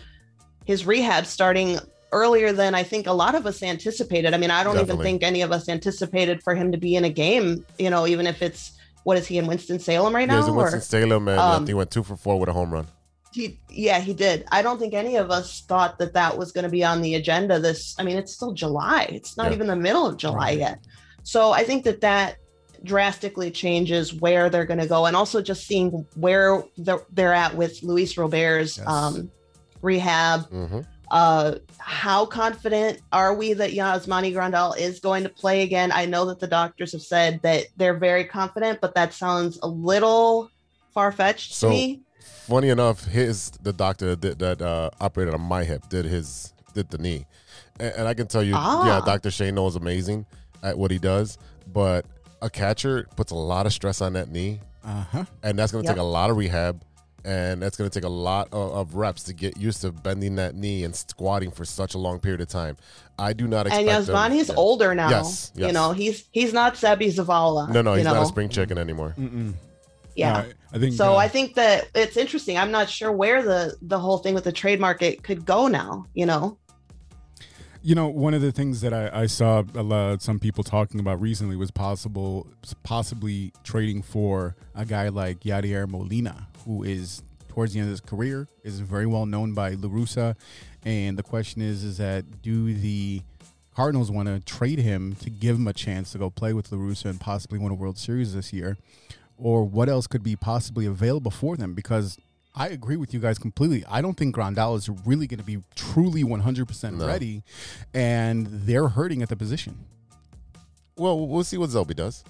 his rehab starting earlier than I think a lot of us anticipated. I mean, I don't even think any of us anticipated for him to be in a game. You know, even if it's what is he in Winston Salem right Yeah, now? he's in Winston Salem, and um, he went two for four with a home run. he, yeah, he did. I don't think any of us thought that that was going to be on the agenda. This, I mean, it's still July. It's not Yeah. even the middle of July yet. So I think that that drastically changes where they're going to go, and also just seeing where they're, they're at with Luis Robert's Yes. um, rehab. hmm Uh, how confident are we that Yasmani Grandal is going to play again? I know that the doctors have said that they're very confident, but that sounds a little far fetched So- to me. Funny enough, his the doctor that, that uh, operated on my hip did his did the knee, and, and I can tell you, yeah, Ah. Doctor Shane Nho's amazing at what he does, but a catcher puts a lot of stress on that knee, Uh huh. and that's going to Yep. take a lot of rehab, and that's going to take a lot of, of reps to get used to bending that knee and squatting for such a long period of time. I do not expect. And them- Yasmani's yeah. older now. Yes, You know, he's he's not Seby Zavala. No, no, you he's not a spring chicken anymore. Mm-mm. Yeah. No, I- I think so uh, I think that it's interesting. I'm not sure where the the whole thing with the trade market could go now. You know. You know, one of the things that I, I saw lot, some people talking about recently was possible, possibly trading for a guy like Yadier Molina, who is towards the end of his career, is very well known by La Russa, and the question is, is that do the Cardinals want to trade him to give him a chance to go play with La Russa and possibly win a World Series this year, or what else could be possibly available for them? Because I agree with you guys completely. I don't think Grandal is really going to be truly 100% No. ready, and they're hurting at the position. Well, we'll see what Seby does.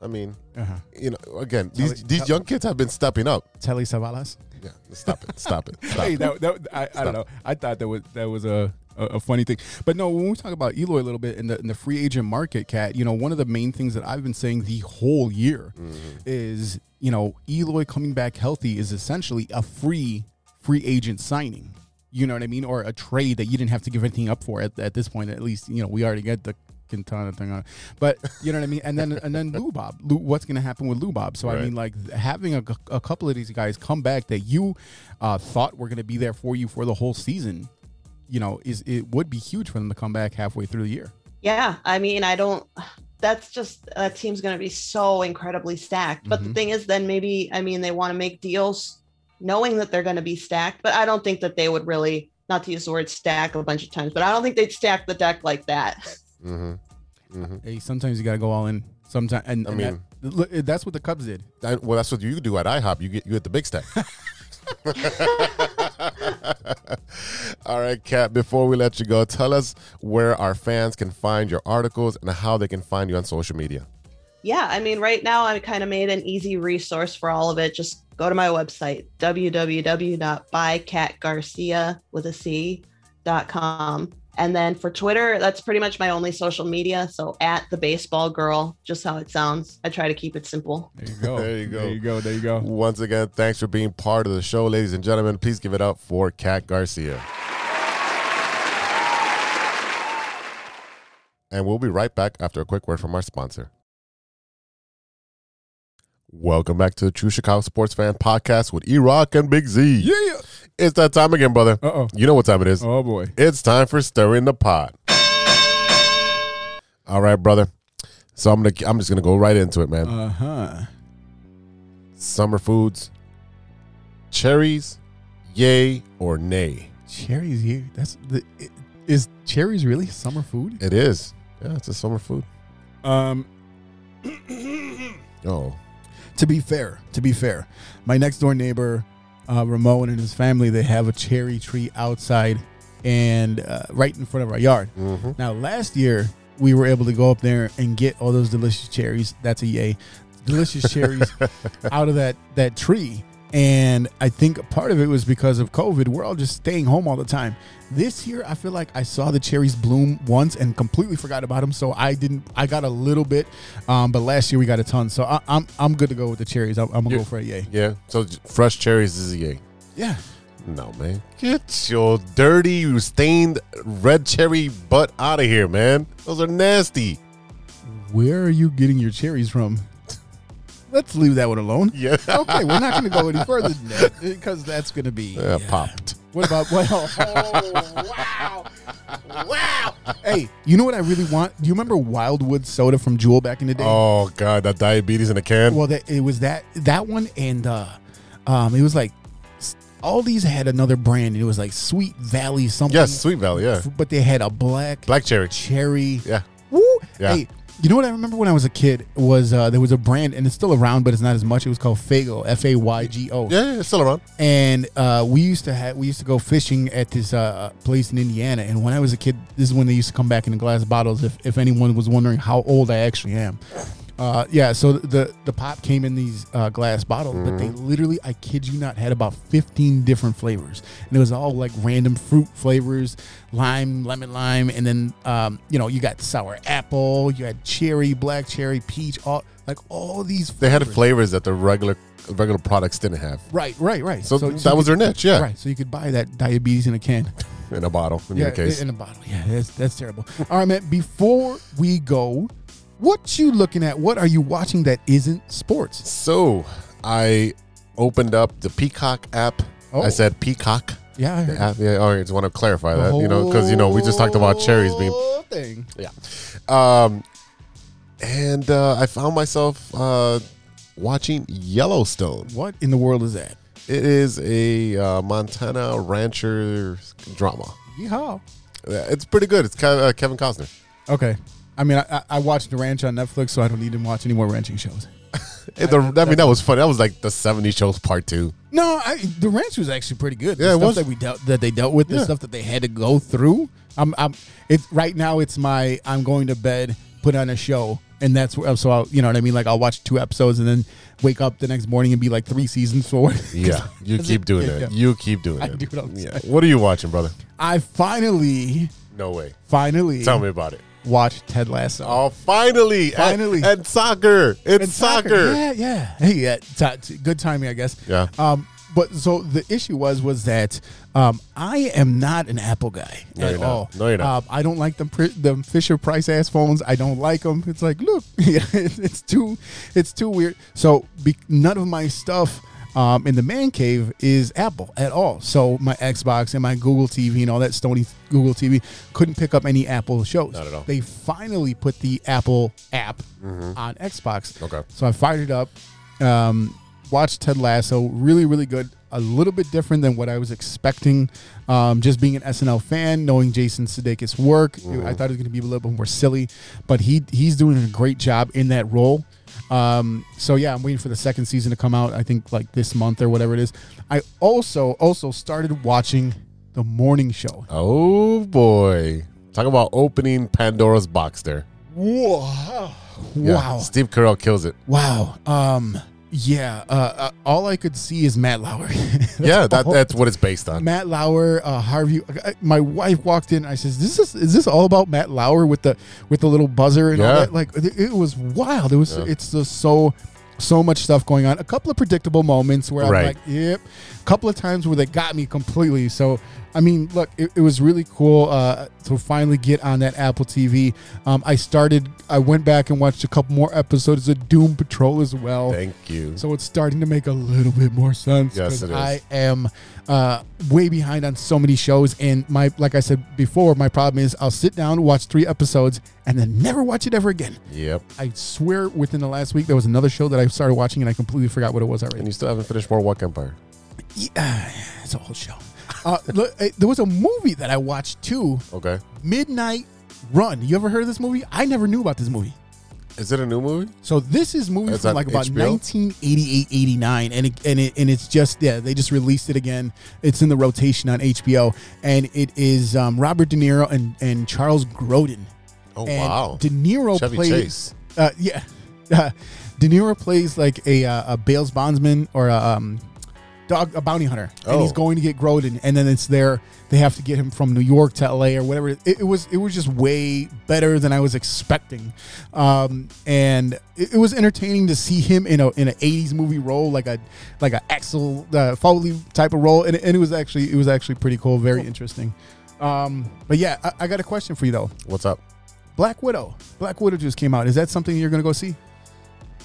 I mean, Uh-huh. you know, again, Tell these these young kids have been stepping up. Telly Savalas. Yeah, stop it, stop it, stop hey, it. that, that I, I don't know. I thought that was that was a, a a funny thing, but no. When we talk about Eloy a little bit in the in the free agent market, cat, you know, one of the main things that I've been saying the whole year Mm-hmm. is, you know, Eloy coming back healthy is essentially a free free agent signing. You know what I mean, or a trade that you didn't have to give anything up for at, at this point. At least, you know, we already get the Quintana thing on, but you know what I mean. And then and then Lou Bob, Lou, what's going to happen with Lou Bob? So I mean, like having a, a couple of these guys come back that you uh, thought were going to be there for you for the whole season, you know, is it would be huge for them to come back halfway through the year. Yeah, I mean, I don't. That's just that team's going to be so incredibly stacked. But Mm-hmm. the thing is, then maybe I mean they want to make deals knowing that they're going to be stacked. But I don't think that they would really, not to use the word stack a bunch of times, but I don't think they'd stack the deck like that. Mm-hmm. Mm-hmm. Hey, sometimes you got to go all in. Sometimes, and, I and mean- that, that's what the Cubs did. That- well, that's what you do at IHOP. You get you get the big stack. All right, Cat. Before we let you go, tell us where our fans can find your articles and how they can find you on social media. Yeah, I mean, right now I kind of made an easy resource for all of it. Just go to my website, www.bycatgarcia with a C dot com. And then for Twitter, that's pretty much my only social media. So at the baseball girl, just how it sounds. I try to keep it simple. There you go. There you go. There you go. There you go. Once again, thanks for being part of the show, ladies and gentlemen. Please give it up for Cat Garcia. And we'll be right back after a quick word from our sponsor. Welcome back to the True Chicago Sports Fan Podcast with E Rock and Big Z. Yeah. It's that time again, brother. Uh oh. You know what time it is. Oh boy. It's time for stirring the pot. All right, brother. So I'm gonna I'm just gonna go right into it, man. Uh huh. Summer foods, cherries, yay or nay? Cherries here. That's the. i- Is cherries really summer food? It is. Yeah, it's a summer food. Um. Oh, to be fair, to be fair, my next door neighbor, uh, Ramon and his family, they have a cherry tree outside and uh, right in front of our yard. Mhm. Now, last year we were able to go up there and get all those delicious cherries. That's a yay, delicious cherries out of that that tree. And I think part of it was because of COVID. We're all just staying home all the time. This year, I feel like I saw the cherries bloom once and completely forgot about them. So I didn't. I got a little bit, um, but last year we got a ton. So I, I'm I'm good to go with the cherries. I'm, I'm gonna go for a yay. Yeah. So fresh cherries is a yay. Yeah. No, man. Get your dirty, stained red cherry butt out of here, man. Those are nasty. Where are you getting your cherries from? Let's leave that one alone. Yeah. Okay, we're not going to go any further than that because that's going to be Uh, Popped. What about what? Oh, wow, wow! Hey, you know what I really want? Do you remember Wildwood soda from Jewel back in the day? Oh god, that diabetes in a can. Well, that, it was that that one, and uh, um, it was like all these had another brand. And it was like Sweet Valley something. Yes, Sweet Valley, yeah. But they had a black Black cherry. cherry. Yeah. Woo! Yeah. Hey, you know what I remember when I was a kid was uh, there was a brand and it's still around, but it's not as much. It was called Faygo, F A Y G O. Yeah, yeah, it's still around. And uh, we used to have we used to go fishing at this uh, place in Indiana. And when I was a kid, this is when they used to come back in the glass bottles. If if anyone was wondering how old I actually am. Uh, yeah, so the the pop came in these uh, glass bottles, but they literally, I kid you not, had about fifteen different flavors, and it was all like random fruit flavors, lime, lemon lime, and then um, you know you got sour apple, you had cherry, black cherry, peach, all like all these. They had flavors. flavors that the regular regular products didn't have. Right, right, right. So, you that was could- their niche, yeah. Right, so you could buy that diabetes in a can. In a bottle, in yeah, your case. in a bottle. Yeah, that's that's terrible. All right, man. Before we go, what you looking at? What are you watching that isn't sports? So I opened up the Peacock app. Oh. I said Peacock. Yeah, I app. Yeah, all right, just want to clarify that, you know, because you know we just talked about cherries being thing. Yeah. Um, and uh, I found myself uh, watching Yellowstone. What in the world is that? It is a uh, Montana rancher drama. Yeehaw. Yeah, It's pretty good. It's uh, Kevin Costner. Okay. I mean, I, I- watched The Ranch on Netflix, so I don't need to watch any more ranching shows. It- the- I, mean, that was funny. That was like the 70 shows part two. No, I, The Ranch was actually pretty good. The Yeah, it stuff was. that we dealt that they dealt with, the Yeah. stuff that they had to go through. I'm, I'm. It's right now. It's my. I'm going to bed, put on a show, and that's where. So I'll, you know what I mean. Like I'll watch two episodes and then wake up the next morning and be like three seasons forward. Yeah, you keep doing it. yeah. You keep doing I it. do it yeah. What are you watching, brother? I finally, No way. finally, Tell me about it. Watched Ted Lasso. Oh, finally. Finally. And, and soccer. It's And soccer. Yeah, yeah. Hey, yeah. t- good timing, I guess. Yeah. Um, but so the issue was was that um, I am not an Apple guy No, at not. all. No, you're not. Um, I don't like them them Fisher Price ass phones. I don't like them. It's like, look, yeah, it's, it's too it's too weird. So be- none of my stuff. Um, in the man cave is Apple at all. So my Xbox and my Google TV and all that stony Google TV couldn't pick up any Apple shows. Not at all. They finally put the Apple app on Xbox. Mm-hmm. Okay. So I fired it up, um, watched Ted Lasso. Really, really good. A little bit different than what I was expecting. Um, just being an SNL fan, knowing Jason Sudeikis' work, Mm-hmm. I thought it was going to be a little bit more silly, but he he's doing a great job in that role. Um, so yeah, I'm waiting for the second season to come out. I think like this month or whatever it is. I also also started watching the morning show. Oh, boy. Talk about opening Pandora's box there. Wow! Yeah, Wow! Steve Carell kills it. Wow. Um. Yeah. Uh, uh. All I could see is Matt Lauer. Yeah, that, all- that's what it's based on. Matt Lauer, uh, Harvey. I- My wife walked in. I says, "This is is this all about Matt Lauer with the with the little buzzer and all that? Like it, was wild. It was. Yeah. It's just so so much stuff going on. A couple of predictable moments where I'm like, yep. Couple of times where they got me completely. So I mean, look, it, it was really cool uh, to finally get on that Apple TV. Um, I started. I went back and watched a couple more episodes of Doom Patrol as well. Thank you. So it's starting to make a little bit more sense. Yes, it is. I am uh, way behind on so many shows, and my like I said before, my problem is I'll sit down, watch three episodes, and then never watch it ever again. Yep. I swear, within the last week, there was another show that I started watching, and I completely forgot what it was already. And you still haven't finished Boardwalk Empire. Yeah, it's a whole show. Uh, look, eh, there was a movie that I watched too, Okay. Midnight Run. You ever heard of this movie? I never knew about this movie. Is it a new movie? So this is movie from like about HBO? 1988, 89, and it, and it and it's just yeah they just released it again. It's in the rotation on HBO, and it is um, Robert De Niro and and Charles Grodin. Oh, And wow. De Niro Chevy plays Chase. Uh, yeah, De Niro plays like a uh, a Bales bondsman or a, um dog, a bounty hunter, and he's Oh. going to get Grodin, and then it's there. They have to get him from New York to L.A. or whatever. It, it was it was just way better than I was expecting, um, and it, it was entertaining to see him in a in an '80s movie role, like a like a Axel uh, Foley type of role, and, and it was actually it was actually pretty cool, very interesting. Um, but yeah, I, I got a question for you though. What's up? Black Widow. Black Widow just came out. Is that something you're gonna go see?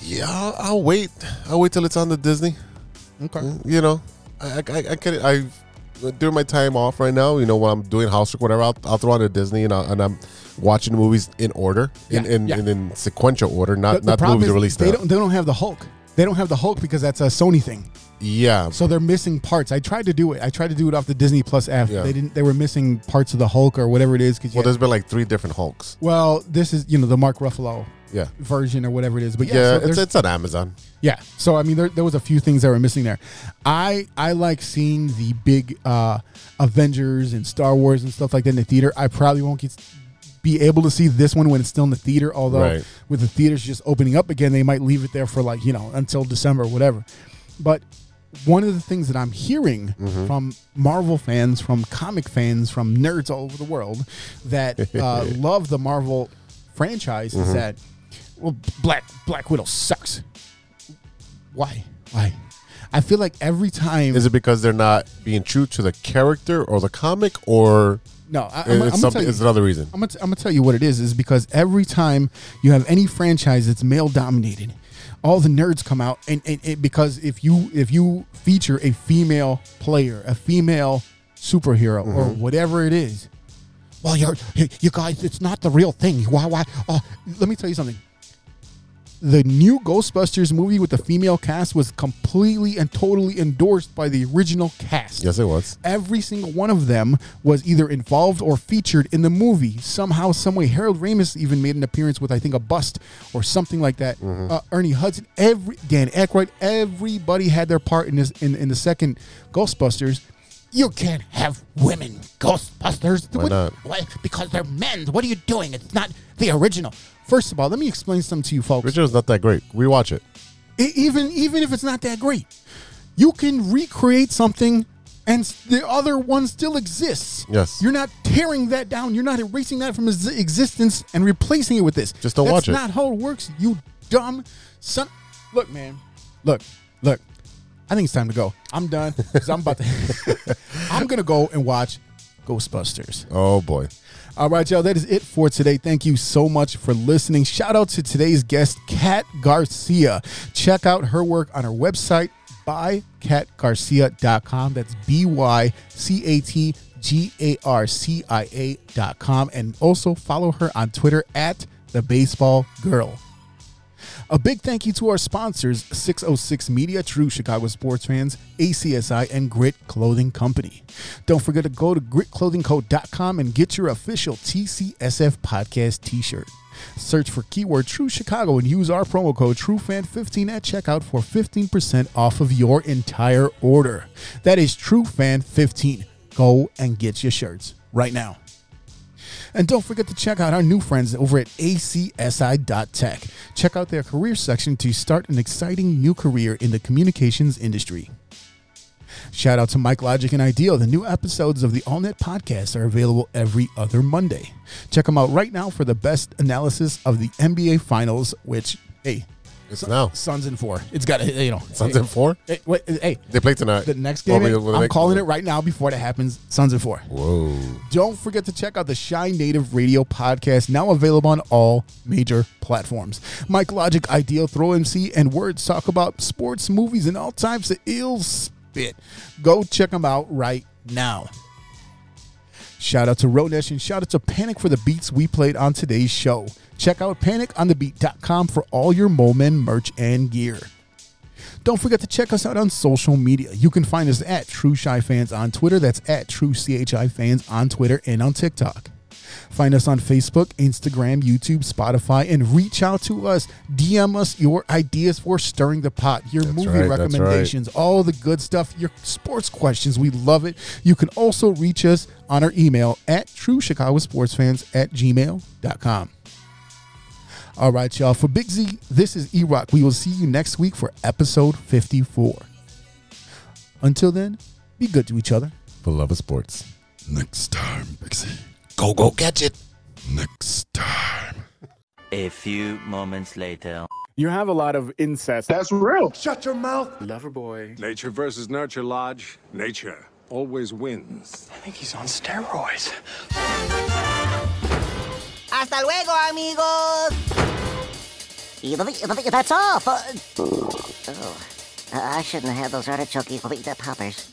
Yeah, I'll, I'll wait. I'll wait till it's on the Disney. Okay. Mm, you know, I I, I can I during my time off right now. You know, when I'm doing housework, whatever, I'll, I'll throw on a Disney and, I, and I'm watching the movies in order, in Yeah, in, yeah. in, in sequential order, not The- not the movies released they now. don't they don't have the Hulk. They don't have the Hulk because that's a Sony thing. Yeah. So they're missing parts. I tried to do it. I tried to do it off the Disney Plus app. Yeah. They didn't. They were missing parts of the Hulk or whatever it is. Well, there's been like three different Hulks. well, this is you know the Mark Ruffalo Yeah. version or whatever it is. But yeah, Yeah, so it's it's on Amazon. Yeah. So I mean, there, there was a few things that were missing there. I I like seeing the big uh, Avengers and Star Wars and stuff like that in the theater. I probably won't get be able to see this one when it's still in the theater. Although Right. with the theaters just opening up again, they might leave it there for like you know until December or whatever. But one of the things that I'm hearing Mm-hmm. from Marvel fans, from comic fans, from nerds all over the world that uh, love the Marvel franchise is Mhm. that well, Black Black Widow sucks. Why? Why? I feel like every time Is it because they're not being true to the character or the comic, or No, I, it's I'm, I'm something? tell you, It's another reason. I'm gonna, t- I'm gonna tell you what it is. Is because every time you have any franchise that's male dominated, all the nerds come out, and, and, and because if you if you feature a female player, a female superhero, or Mhm. whatever it is, well, you're you guys, it's not the real thing. Why? Why? Oh, let me tell you something. The new Ghostbusters movie with the female cast was completely and totally endorsed by the original cast Yes, it was. every single one of them was either involved or featured in the movie somehow, some way. Harold Ramis even made an appearance with, I think, a bust or something like that. Uh, Ernie Hudson, every Dan Aykroyd, everybody had their part in this in, in the second Ghostbusters. You can't have women Ghostbusters. Why What- not? why? Because they're men. What are you doing? It's not the original. First of all, let me explain something to you folks. Original's not that great. Rewatch it. E- even even if it's not that great, you can recreate something, and the other one still exists. Yes. you're not tearing that down. You're not erasing that from its existence and replacing it with this. Just don't That's watch it. That's not how it works. You dumb son. Look, man. Look, look. I think it's time to go. I'm done. I'm about to. I'm gonna go and watch Ghostbusters. Oh boy. All right, y'all. That is it for today. Thank you so much for listening. Shout out to today's guest, Cat Garcia. Check out her work on her website, bycatgarcia.com. That's B Y C A T G A R C I A.com. And also follow her on Twitter at the baseball girl. A big thank you to our sponsors 606 Media, True Chicago Sports Fans, ACSI, and Grit Clothing Company. Don't forget to go to gritclothingco.com and get your official TCSF podcast t shirt. Search for keyword True Chicago and use our promo code TrueFan15 at checkout for 15% off of your entire order. That is TrueFan15. Go and get your shirts right now. And don't forget to check out our new friends over at acsi.tech. Check out their career section to start an exciting new career in the communications industry. Shout out to Mike Logic and Ideal. The new episodes of the AllNet podcast are available every other Monday. Check them out right now for the best analysis of the NBA Finals, which, hey, It's now. Suns in four. It's got to, you know. Suns in four? Hey, wait, hey, They play tonight. the next game, we- well, the I'm next- calling it right now before it happens. Suns in four. Whoa. Don't forget to check out the Chi Native Radio podcast, now available on all major platforms. Mike Logic, Ideal, Throw MC, and Words talk about sports, movies, and all types of ill spit. Go check them out right now. Shout out to Ronesh and shout out to Panic for the beats we played on today's show. Check out paniconthebeat.com for all your Momen merch and gear. Don't forget to check us out on social media. You can find us at True Chi Fans on Twitter. That's at True CHI Fans on Twitter and on TikTok. Find us on Facebook, Instagram, YouTube, Spotify, and reach out to us. DM us your ideas for stirring the pot, your movie right, that's right. recommendations, all the good stuff, your sports questions. We love it. You can also reach us on our email at True Chicago Sports Fans at gmail.com. All right, y'all. For Big Z, this is E Rock. We will see you next week for episode 54. Until then, be good to each other. For love of sports. Next time, Pixie. Go, go, catch it. Next time. A few moments later. You have a lot of incest. That's real. Shut your mouth. Lover boy. Nature versus nurture, Lodge. Nature always wins. I think he's on steroids. Hasta luego, amigos. That's all. For... Oh. I shouldn't have had those artichoke poppers.